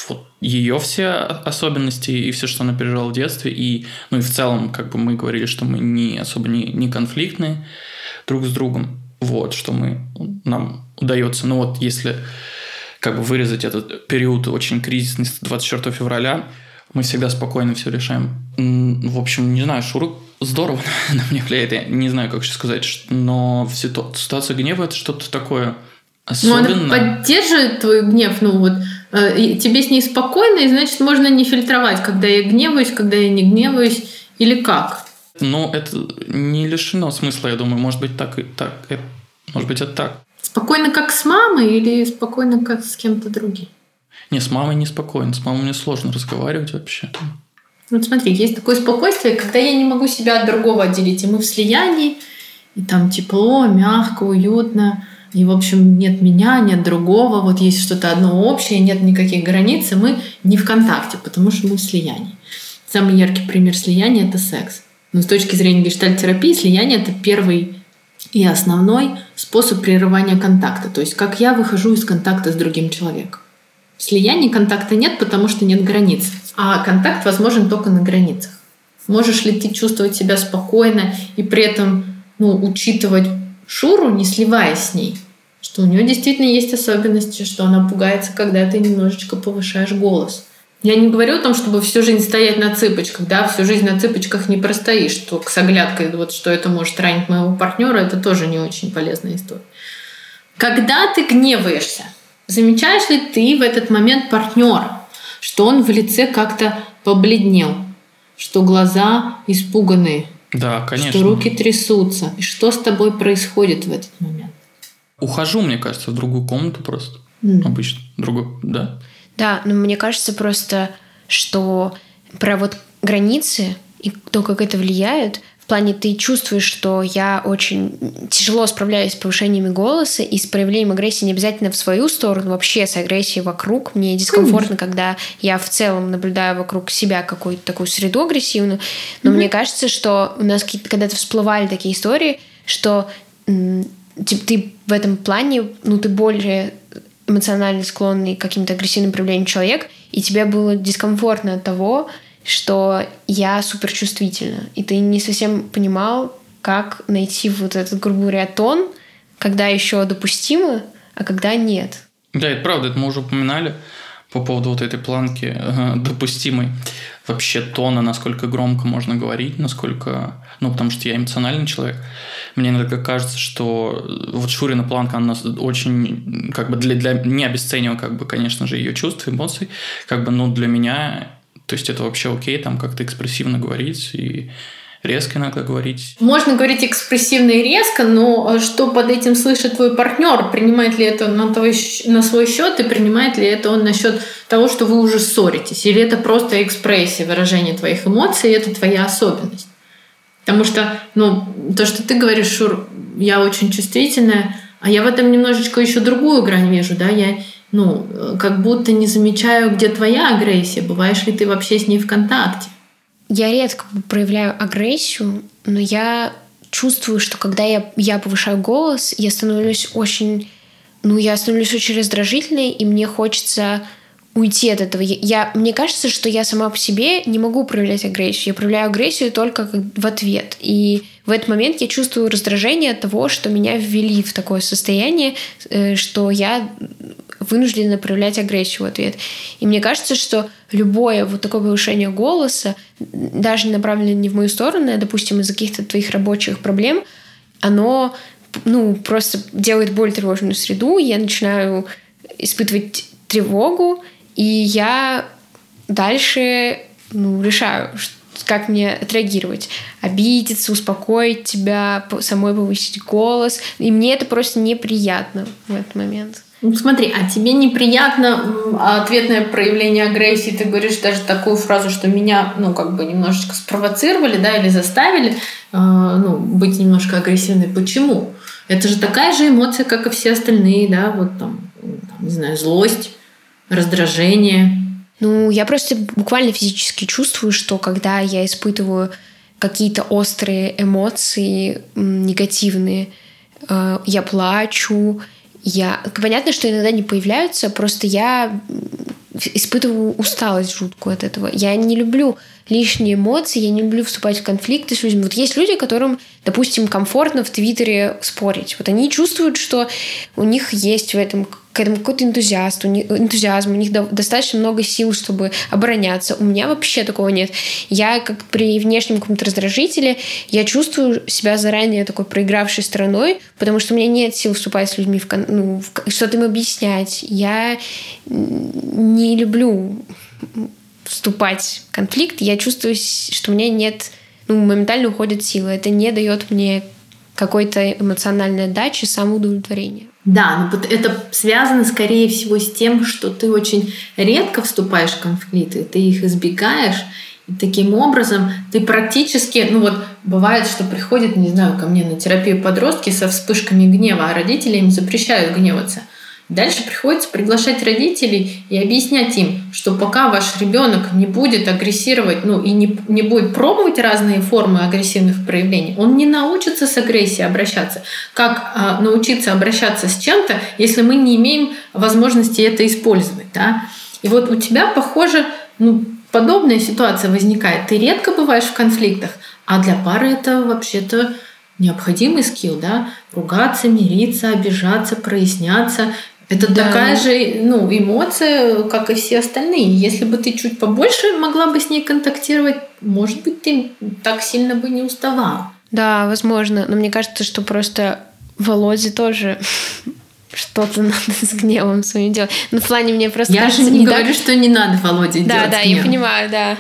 вот ее все особенности и все, что она пережила в детстве, и, ну и в целом, как бы мы говорили, что мы не особо не, не конфликтные друг с другом, вот, что мы, нам удается, ну вот, если как бы вырезать этот период очень кризисный с 24 февраля, мы всегда спокойно все решаем. В общем, не знаю, Шура здорово на меня влияет, я не знаю, как сейчас сказать, но в ситуации гнева это что-то такое особенное. Ну, она поддерживает твой гнев, ну вот Э, тебе с ней спокойно, и значит, можно не фильтровать, когда я гневаюсь, когда я не гневаюсь, или как? Ну, это не лишено смысла, я думаю. Может быть, так и так. Может быть, это так. Спокойно как с мамой или спокойно как с кем-то другим? Не, с мамой не спокойно. С мамой мне сложно разговаривать вообще. Вот смотри, есть такое спокойствие, когда я не могу себя от другого отделить, и мы в слиянии, и там тепло, мягко, уютно и, в общем, нет меня, нет другого, вот есть что-то одно общее, нет никаких границ, и мы не в контакте, потому что мы в слиянии. Самый яркий пример слияния – это секс. Но с точки зрения гештальтерапии слияние – это первый и основной способ прерывания контакта. То есть как я выхожу из контакта с другим человеком. В слиянии контакта нет, потому что нет границ. А контакт возможен только на границах. Можешь ли ты чувствовать себя спокойно и при этом ну, учитывать Шуру, не сливаясь с ней, что у нее действительно есть особенности, что она пугается, когда ты немножечко повышаешь голос. Я не говорю о том, чтобы всю жизнь стоять на цыпочках, да, всю жизнь на цыпочках не простоишь, что с оглядкой, вот что это может ранить моего партнера, это тоже не очень полезная история. Когда ты гневаешься, замечаешь ли ты в этот момент партнера, что он в лице как-то побледнел, что глаза испуганные, да, конечно. Что руки трясутся. И что с тобой происходит в этот момент? Ухожу, мне кажется, в другую комнату просто. Mm. Обычно. Другую, да. Да, но мне кажется просто, что про вот границы и то, как это влияет, в плане ты чувствуешь, что я очень тяжело справляюсь с повышениями голоса и с проявлением агрессии не обязательно в свою сторону, вообще с агрессией вокруг. Мне дискомфортно, когда я в целом наблюдаю вокруг себя какую-то такую среду агрессивную. Но mm-hmm. мне кажется, что у нас когда-то всплывали такие истории, что типа, ты в этом плане, ну, ты более эмоционально склонный к каким-то агрессивным проявлениям человек, и тебе было дискомфортно от того, что я суперчувствительна, и ты не совсем понимал, как найти вот этот, грубо говоря, тон, когда еще допустимо, а когда нет. Да, это правда, это мы уже упоминали по поводу вот этой планки э, допустимой вообще тона, насколько громко можно говорить, насколько... Ну, потому что я эмоциональный человек. Мне иногда кажется, что вот Шурина планка, она очень, как бы, для, для не обесценивая, как бы, конечно же, ее чувств, эмоций, как бы, ну, для меня то есть это вообще окей, там как-то экспрессивно говорить и резко иногда говорить. Можно говорить экспрессивно и резко, но э, что под этим слышит твой партнер? Принимает ли это на, твой, на свой счет и принимает ли это он на счет того, что вы уже ссоритесь? Или это просто экспрессия, выражение твоих эмоций, и это твоя особенность? Потому что, ну, то, что ты говоришь, Шур, я очень чувствительная, а я в этом немножечко еще другую грань вижу, да, я ну, э, как будто не замечаю, где твоя агрессия. Бываешь ли ты вообще с ней в контакте? Я редко проявляю агрессию, но я чувствую, что когда я, я повышаю голос, я становлюсь очень... Ну, я становлюсь очень раздражительной, и мне хочется уйти от этого. Я, мне кажется, что я сама по себе не могу проявлять агрессию. Я проявляю агрессию только в ответ. И в этот момент я чувствую раздражение от того, что меня ввели в такое состояние, э, что я вынуждена проявлять агрессию в ответ. И мне кажется, что любое вот такое повышение голоса, даже направленное не в мою сторону, а, допустим, из-за каких-то твоих рабочих проблем, оно ну, просто делает более тревожную среду, я начинаю испытывать тревогу, и я дальше ну, решаю, как мне отреагировать. Обидеться, успокоить тебя, самой повысить голос. И мне это просто неприятно в этот момент. Ну, смотри, а тебе неприятно ответное проявление агрессии? Ты говоришь даже такую фразу, что меня, ну, как бы немножечко спровоцировали, да, или заставили, э, ну, быть немножко агрессивной. Почему? Это же такая же эмоция, как и все остальные, да, вот там, там не знаю, злость, раздражение. Ну, я просто буквально физически чувствую, что когда я испытываю какие-то острые эмоции негативные, э, я плачу, я... Понятно, что иногда не появляются, просто я испытываю усталость жуткую от этого. Я не люблю лишние эмоции, я не люблю вступать в конфликты с людьми. Вот есть люди, которым, допустим, комфортно в Твиттере спорить. Вот они чувствуют, что у них есть в этом к этому какой-то энтузиаст, у них, энтузиазм, у них до, достаточно много сил, чтобы обороняться. У меня вообще такого нет. Я, как при внешнем каком-то раздражителе, я чувствую себя заранее такой проигравшей стороной, потому что у меня нет сил вступать с людьми в, ну, в что-то им объяснять. Я не люблю вступать в конфликт. Я чувствую, что у меня нет... Ну, моментально уходят силы. Это не дает мне какой-то эмоциональной отдачи, самоудовлетворения. Да, но вот это связано, скорее всего, с тем, что ты очень редко вступаешь в конфликты, ты их избегаешь, и таким образом ты практически, ну вот бывает, что приходят, не знаю, ко мне на терапию подростки со вспышками гнева, а родители им запрещают гневаться. Дальше приходится приглашать родителей и объяснять им, что пока ваш ребенок не будет агрессировать, ну и не, не будет пробовать разные формы агрессивных проявлений, он не научится с агрессией обращаться. Как а, научиться обращаться с чем-то, если мы не имеем возможности это использовать? Да? И вот у тебя, похоже, ну, подобная ситуация возникает. Ты редко бываешь в конфликтах, а для пары это вообще-то необходимый скилл, да, ругаться, мириться, обижаться, проясняться, это да. такая же ну, эмоция, как и все остальные. Если бы ты чуть побольше могла бы с ней контактировать, может быть, ты так сильно бы не уставала. Да, возможно. Но мне кажется, что просто Володе тоже что-то надо с гневом своим делать. Ну, в плане мне просто Я кажется, же не, не говорю, так... что не надо Володе да, делать Да, да, я понимаю, да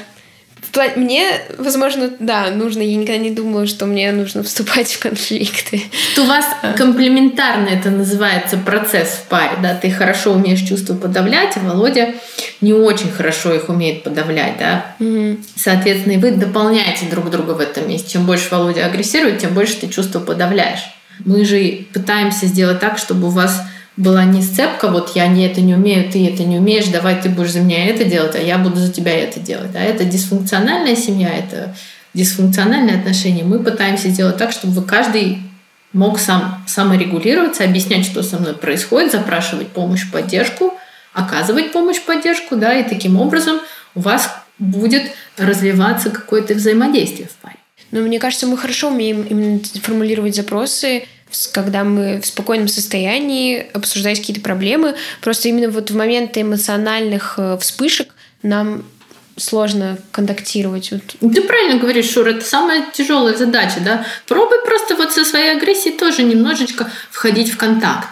плане, мне, возможно, да, нужно. Я никогда не думала, что мне нужно вступать в конфликты. у вас а. комплементарно это называется процесс в паре, да? Ты хорошо умеешь чувства подавлять, а Володя не очень хорошо их умеет подавлять, да? Угу. Соответственно, и вы дополняете друг друга в этом месте. Чем больше Володя агрессирует, тем больше ты чувства подавляешь. Мы же пытаемся сделать так, чтобы у вас была не сцепка, вот я не это не умею, ты это не умеешь, давай ты будешь за меня это делать, а я буду за тебя это делать. А это дисфункциональная семья, это дисфункциональные отношения. Мы пытаемся сделать так, чтобы каждый мог сам саморегулироваться, объяснять, что со мной происходит, запрашивать помощь, поддержку, оказывать помощь, поддержку, да, и таким образом у вас будет развиваться какое-то взаимодействие в паре. Но мне кажется, мы хорошо умеем именно формулировать запросы, когда мы в спокойном состоянии обсуждать какие-то проблемы. Просто именно вот в моменты эмоциональных э, вспышек нам сложно контактировать. Ты правильно говоришь, Шур, это самая тяжелая задача, да? Пробуй просто вот со своей агрессией тоже немножечко входить в контакт.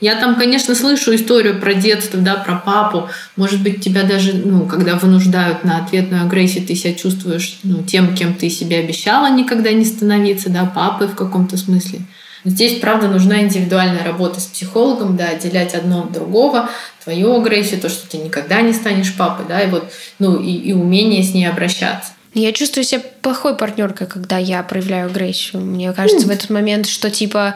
Я там, конечно, слышу историю про детство, да, про папу. Может быть, тебя даже, ну, когда вынуждают на ответную агрессию, ты себя чувствуешь ну, тем, кем ты себе обещала никогда не становиться, да, папой в каком-то смысле. Здесь, правда, нужна индивидуальная работа с психологом, да, отделять одно от другого, твою агрессию, то, что ты никогда не станешь папой, да, и вот, ну, и, и умение с ней обращаться. Я чувствую себя плохой партнеркой, когда я проявляю агрессию. Мне кажется mm. в этот момент, что типа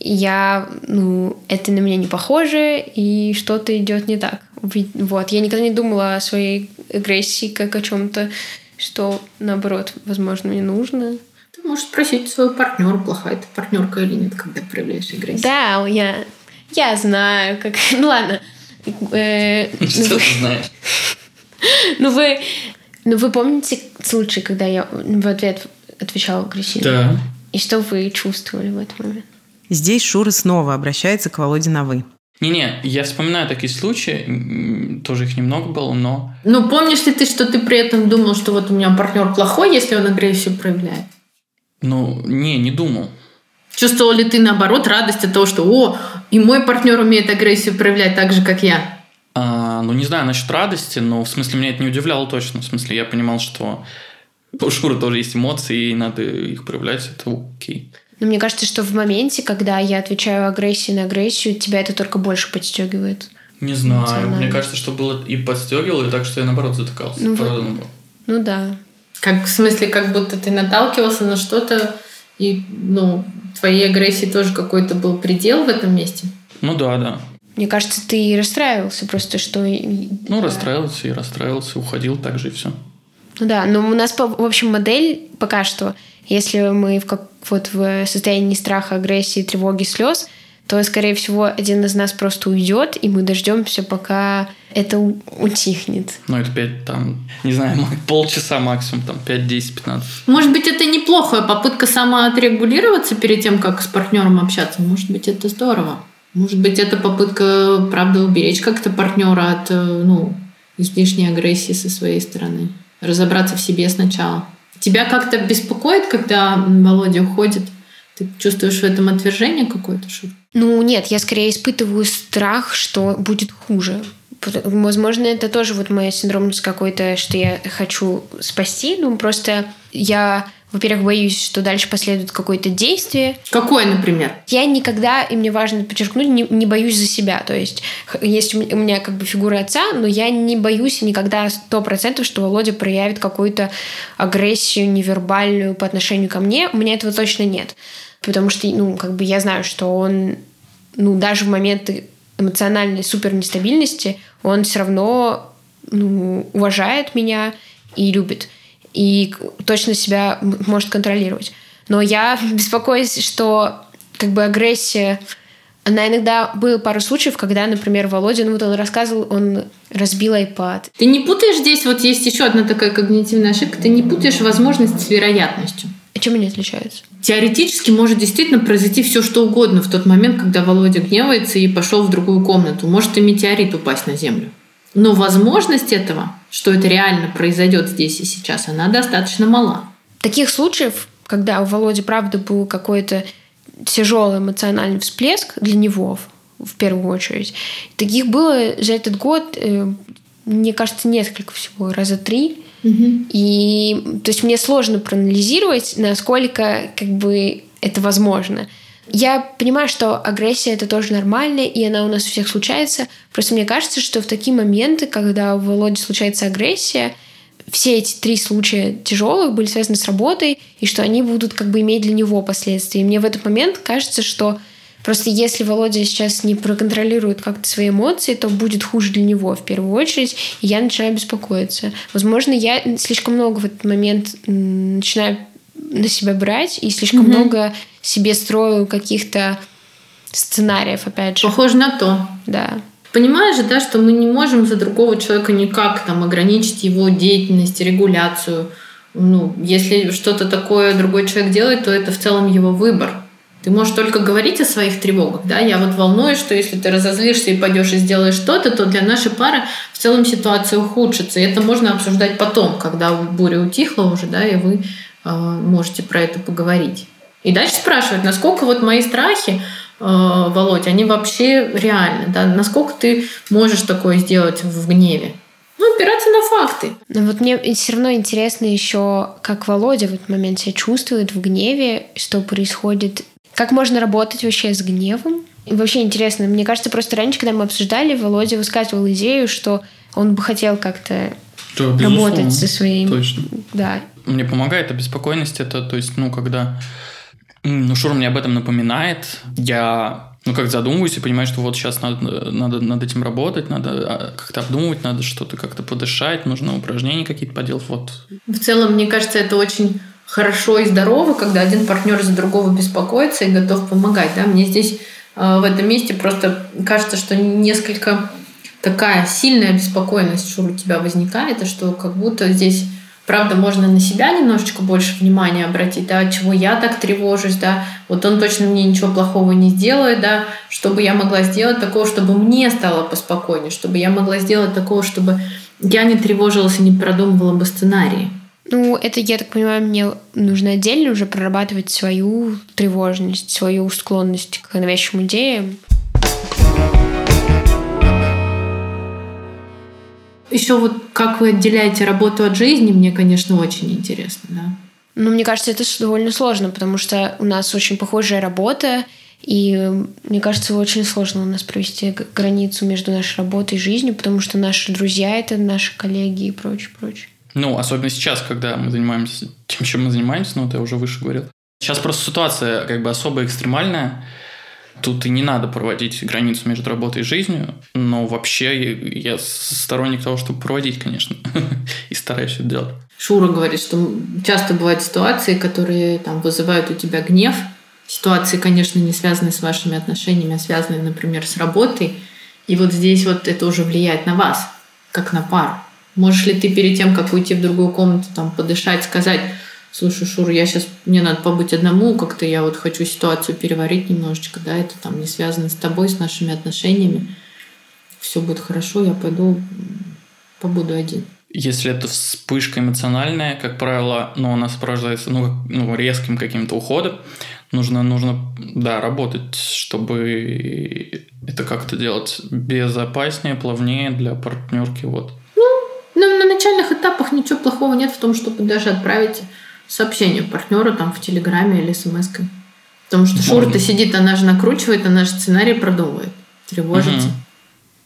я, ну, это на меня не похоже, и что-то идет не так. Вот. Я никогда не думала о своей агрессии как о чем-то, что, наоборот, возможно, мне нужно. Ты можешь спросить своего партнера, плохая ты партнерка или нет, когда проявляешь агрессию. Да, я, я знаю, как... Ну ладно. Э, ну, Что вы- ты знаешь? Ну вы, ну вы помните случай, когда я в ответ отвечала агрессивно? Да. И что вы чувствовали в этот момент? Здесь Шура снова обращается к Володе на «вы». Не-не, я вспоминаю такие случаи, тоже их немного было, но... Ну, помнишь ли ты, что ты при этом думал, что вот у меня партнер плохой, если он агрессию проявляет? Ну, не, не думал. Чувствовал ли ты, наоборот, радость от того, что «О, и мой партнер умеет агрессию проявлять так же, как я»? А, ну, не знаю насчет радости, но в смысле меня это не удивляло точно. В смысле я понимал, что у Шуры тоже есть эмоции, и надо их проявлять, это окей. Но мне кажется, что в моменте, когда я отвечаю агрессией на агрессию, тебя это только больше подстегивает. Не знаю, мне кажется, что было и подстегивало, и так, что я наоборот затыкался. Ну, вот. Ну да. Как, в смысле, как будто ты наталкивался на что-то, и, ну, твоей агрессии тоже какой-то был предел в этом месте? Ну да, да. Мне кажется, ты и расстраивался просто, что... Ну, расстраивался и расстраивался, уходил так же и все. Ну да, но у нас, в общем, модель пока что, если мы в как, вот в состоянии страха, агрессии, тревоги, слез, то, скорее всего, один из нас просто уйдет, и мы дождемся, пока это утихнет. Ну, это 5, там, не знаю, полчаса максимум, там, 5, 10, 15. Может быть, это неплохая попытка самоотрегулироваться перед тем, как с партнером общаться. Может быть, это здорово. Может быть, это попытка, правда, уберечь как-то партнера от э, ну, излишней агрессии со своей стороны. Разобраться в себе сначала. Тебя как-то беспокоит, когда Володя уходит? Ты чувствуешь в этом отвержение какое-то? Шур? Ну, нет, я скорее испытываю страх, что будет хуже. Возможно, это тоже вот моя синдромность какой-то, что я хочу спасти. Ну, просто я, во-первых, боюсь, что дальше последует какое-то действие, Какое, например? Я никогда, и мне важно подчеркнуть, не, не боюсь за себя. То есть, есть у меня, у меня как бы фигура отца, но я не боюсь никогда сто процентов, что Володя проявит какую-то агрессию невербальную по отношению ко мне. У меня этого точно нет. Потому что, ну, как бы я знаю, что он, ну, даже в моменты эмоциональной супер нестабильности, он все равно ну, уважает меня и любит. И точно себя может контролировать. Но я беспокоюсь, что как бы агрессия... Она иногда... Было пару случаев, когда, например, Володя, ну вот он рассказывал, он разбил iPad. Ты не путаешь здесь, вот есть еще одна такая когнитивная ошибка, ты не путаешь возможность с вероятностью. А чем они отличаются? Теоретически может действительно произойти все что угодно в тот момент, когда Володя гневается и пошел в другую комнату. Может и метеорит упасть на Землю. Но возможность этого, что это реально произойдет здесь и сейчас, она достаточно мала. Таких случаев, когда у Володи, правда, был какой-то тяжелый эмоциональный всплеск для него, в, первую очередь, таких было за этот год, э, мне кажется, несколько всего, раза три. И то есть мне сложно проанализировать, насколько как бы это возможно. Я понимаю, что агрессия это тоже нормально, и она у нас у всех случается. Просто мне кажется, что в такие моменты, когда у Володи случается агрессия, все эти три случая тяжелых были связаны с работой, и что они будут как бы иметь для него последствия. И мне в этот момент кажется, что просто если Володя сейчас не проконтролирует как-то свои эмоции, то будет хуже для него в первую очередь, и я начинаю беспокоиться. Возможно, я слишком много в этот момент начинаю на себя брать и слишком Мгм. много себе строю каких-то сценариев, опять же. Похоже на то. Да. Понимаешь же, да, что мы не можем за другого человека никак там ограничить его деятельность, регуляцию. Ну, если что-то такое другой человек делает, то это в целом его выбор. Ты можешь только говорить о своих тревогах, да, я вот волнуюсь, что если ты разозлишься и пойдешь и сделаешь что-то, то для нашей пары в целом ситуация ухудшится. И это можно обсуждать потом, когда буря утихла уже, да, и вы э, можете про это поговорить. И дальше спрашивать, насколько вот мои страхи, э, Володь, они вообще реальны, да, насколько ты можешь такое сделать в гневе. Ну, опираться на факты. Но вот мне все равно интересно еще, как Володя в этот момент себя чувствует в гневе, что происходит, как можно работать вообще с гневом. И вообще интересно, мне кажется, просто раньше, когда мы обсуждали, Володя высказывал идею, что он бы хотел как-то Да, работать со своим... Точно. Да. Мне помогает обеспокоенность это, то есть, ну, когда ну, Шура мне об этом напоминает, я, ну, как задумываюсь и понимаю, что вот сейчас надо, надо над этим работать, надо а, как-то обдумывать, надо что-то как-то подышать, нужно упражнения какие-то поделать, вот. В целом, мне кажется, это очень хорошо и здорово, когда один партнер за другого беспокоится и готов помогать. Да? Мне здесь э, в этом месте просто кажется, что несколько такая сильная беспокойность что у тебя возникает, что как будто здесь правда, можно на себя немножечко больше внимания обратить, да, чего я так тревожусь, да, вот он точно мне ничего плохого не сделает, да, чтобы я могла сделать такого, чтобы мне стало поспокойнее, чтобы я могла сделать такого, чтобы я не тревожилась и не продумывала бы сценарии. Ну, это, я так понимаю, мне нужно отдельно уже прорабатывать свою тревожность, свою склонность к навязчивым идеям. Еще вот как вы отделяете работу от жизни, мне, конечно, очень интересно, да. Ну, мне кажется, это довольно сложно, потому что у нас очень похожая работа, и мне кажется, очень сложно у нас провести границу между нашей работой и жизнью, потому что наши друзья — это наши коллеги и прочее, прочее. Ну, особенно сейчас, когда мы занимаемся тем, чем мы занимаемся, ну, это я уже выше говорил. Сейчас просто ситуация как бы особо экстремальная, Тут и не надо проводить границу между работой и жизнью, но вообще я сторонник того, чтобы проводить, конечно, и стараюсь это делать. Шура говорит, что часто бывают ситуации, которые там вызывают у тебя гнев. Ситуации, конечно, не связанные с вашими отношениями, а связанные, например, с работой. И вот здесь вот это уже влияет на вас, как на пару. Можешь ли ты перед тем, как уйти в другую комнату, там, подышать, сказать, слушай, Шур, я сейчас, мне надо побыть одному, как-то я вот хочу ситуацию переварить немножечко, да, это там не связано с тобой, с нашими отношениями. Все будет хорошо, я пойду побуду один. Если это вспышка эмоциональная, как правило, но она сопровождается ну, ну, резким каким-то уходом, нужно, нужно, да, работать, чтобы это как-то делать безопаснее, плавнее для партнерки, вот. На, на начальных этапах ничего плохого нет в том, чтобы даже отправить сообщение партнеру там в Телеграме или смс -кой. Потому что Шура-то сидит, она же накручивает, она же сценарий продумывает, тревожится.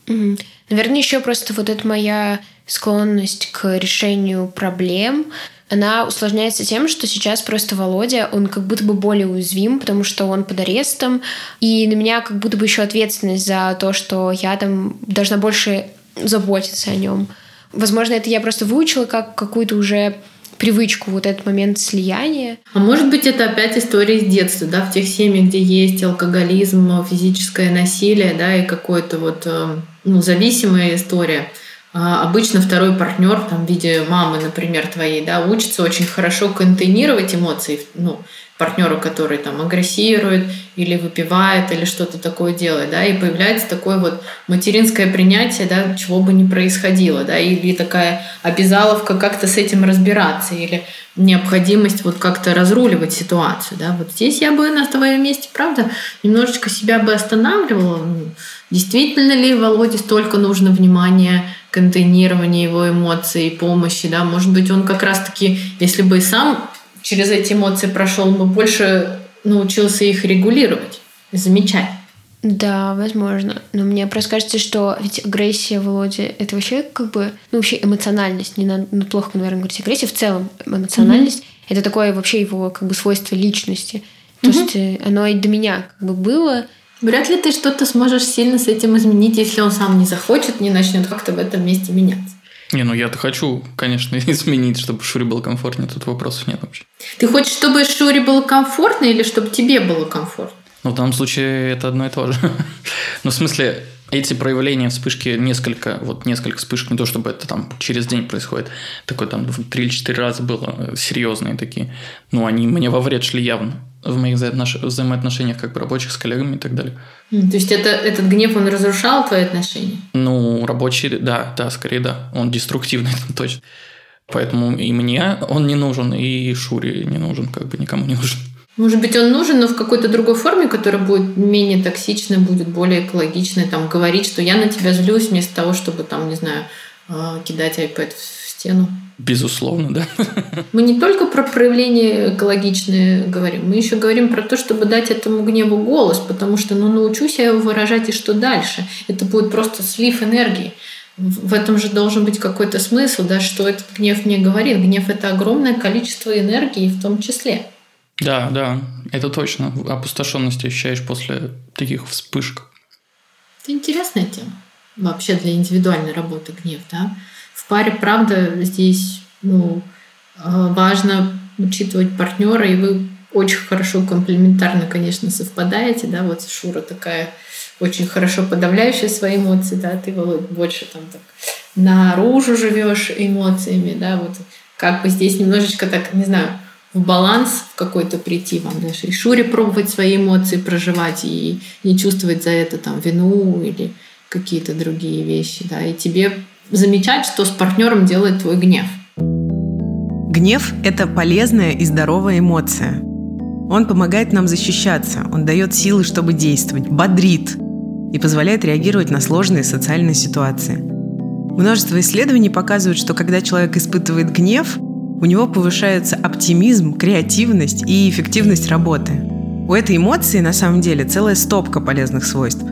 Угу. Угу. Наверное, еще просто вот эта моя склонность к решению проблем, она усложняется тем, что сейчас просто Володя, он как будто бы более уязвим, потому что он под арестом, и на меня как будто бы еще ответственность за то, что я там должна больше заботиться о нем. Возможно, это я просто выучила как какую-то уже привычку, вот этот момент слияния. А может быть, это опять история из детства, да, в тех семьях, где есть алкоголизм, физическое насилие, да, и какое-то вот, э, ну, зависимая история. А обычно второй партнер, там, в виде мамы, например, твоей, да, учится очень хорошо контейнировать эмоции, ну, партнеру, который там агрессирует или выпивает или что-то такое делает, да, и появляется такое вот материнское принятие, да, чего бы ни происходило, да, или такая обязаловка как-то с этим разбираться, или необходимость вот как-то разруливать ситуацию, да, вот здесь я бы на твоем месте, правда, немножечко себя бы останавливала, ну, действительно ли Володе столько нужно внимания, контейнирования его эмоций, помощи, да, может быть, он как раз-таки, если бы и сам через эти эмоции прошел, но больше научился их регулировать и замечать. Да, возможно. Но мне просто кажется, что ведь агрессия Володя — это вообще как бы... Ну, вообще эмоциональность. Не надо ну, плохо, наверное, говорить агрессия. В целом эмоциональность mm-hmm. — это такое вообще его как бы свойство личности. То mm-hmm. есть э, оно и до меня как бы было. Вряд ли ты что-то сможешь сильно с этим изменить, если он сам не захочет, не начнет как-то в этом месте меняться. Не, ну я-то хочу, конечно, изменить, чтобы Шуре было комфортнее. Тут вопросов нет вообще. Ты хочешь, чтобы Шуре было комфортно или чтобы тебе было комфортно? Ну, в данном случае это одно и то же. ну, в смысле, эти проявления вспышки несколько, вот несколько вспышек, не то чтобы это там через день происходит, такой там три или четыре раза было э, серьезные такие, ну, они мне во вред шли явно в моих взаимоотношениях как бы рабочих с коллегами и так далее. То есть это, этот гнев, он разрушал твои отношения? Ну, рабочий, да, да, скорее да. Он деструктивный, точно. Поэтому и мне он не нужен, и Шуре не нужен, как бы никому не нужен. Может быть, он нужен, но в какой-то другой форме, которая будет менее токсичной, будет более экологичной, там, говорить, что я на тебя злюсь, вместо того, чтобы, там, не знаю, а, кидать iPad в стену. Безусловно, да. Мы не только про проявление экологичное говорим, мы еще говорим про то, чтобы дать этому гневу голос, потому что, ну, научусь я его выражать, и что дальше? Это будет просто слив энергии. В этом же должен быть какой-то смысл, да, что этот гнев мне говорит. Гнев – это огромное количество энергии в том числе. Да, да, это точно. Опустошенность ощущаешь после таких вспышек. Это интересная тема. Вообще для индивидуальной работы гнев, да. Паре, правда, здесь ну, э, важно учитывать партнера, и вы очень хорошо комплементарно, конечно, совпадаете, да, вот Шура такая очень хорошо подавляющая свои эмоции, да, ты, Володь, больше там так наружу живешь эмоциями, да, вот как бы здесь немножечко так, не знаю, в баланс какой-то прийти вам, даже и Шуре пробовать свои эмоции проживать и не чувствовать за это там вину или какие-то другие вещи, да, и тебе замечать, что с партнером делает твой гнев. Гнев – это полезная и здоровая эмоция. Он помогает нам защищаться, он дает силы, чтобы действовать, бодрит и позволяет реагировать на сложные социальные ситуации. Множество исследований показывают, что когда человек испытывает гнев, у него повышается оптимизм, креативность и эффективность работы. У этой эмоции на самом деле целая стопка полезных свойств.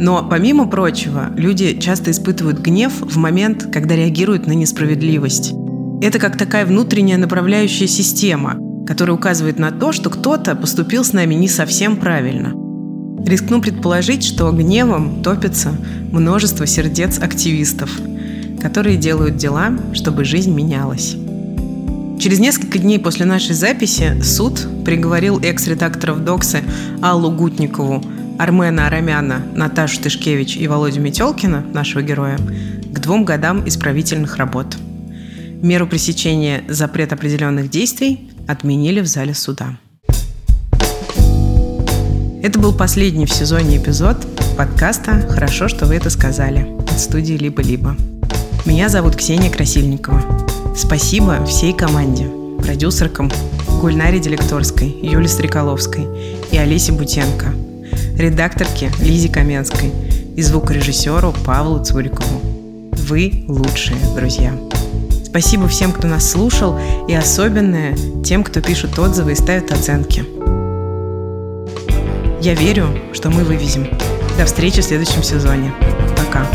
Но помимо прочего, люди часто испытывают гнев в момент, когда реагируют на несправедливость. Это как такая внутренняя направляющая система, который указывает на то, что кто-то поступил с нами не совсем правильно. Рискну предположить, что гневом топится множество сердец активистов, которые делают дела, чтобы жизнь менялась. Через несколько дней после нашей записи суд приговорил экс-редакторов Доксы Аллу Гутникову, Армена Арамяна, Наташу Тышкевич и Володю Метелкина, нашего героя, к двум годам исправительных работ. Меру пресечения запрет определенных действий отменили в зале суда. Это был последний в сезоне эпизод подкаста «Хорошо, что вы это сказали» от студии «Либо-либо». Меня зовут Ксения Красильникова. Спасибо всей команде, продюсеркам Гульнаре Делекторской, Юле Стреколовской и Олесе Бутенко, редакторке Лизе Каменской и звукорежиссеру Павлу Цурикову. Вы лучшие, друзья. Спасибо всем, кто нас слушал, и особенное тем, кто пишет отзывы и ставит оценки. Я верю, что мы вывезем. До встречи в следующем сезоне. Пока.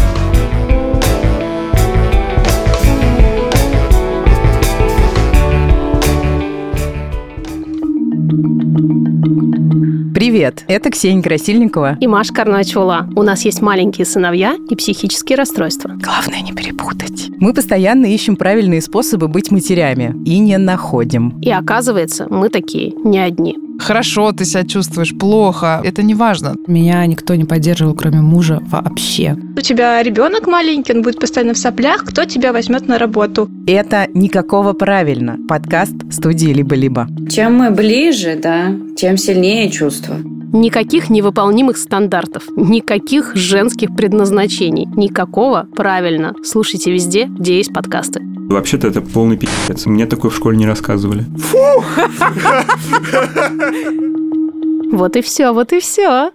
Привет, это Ксения Красильникова. И Маша Карначула. У нас есть маленькие сыновья и психические расстройства. Главное не перепутать. Мы постоянно ищем правильные способы быть матерями и не находим. И оказывается, мы такие не одни. Хорошо ты себя чувствуешь, плохо, это не важно. Меня никто не поддерживал, кроме мужа, вообще. У тебя ребенок маленький, он будет постоянно в соплях, кто тебя возьмет на работу? Это никакого правильно. Подкаст студии «Либо-либо». Чем мы ближе, да, тем сильнее чувства. Никаких невыполнимых стандартов, никаких женских предназначений, никакого правильно. Слушайте везде, где есть подкасты. Вообще-то это полный пи***ц. Мне такое в школе не рассказывали. Вот и все, вот и все.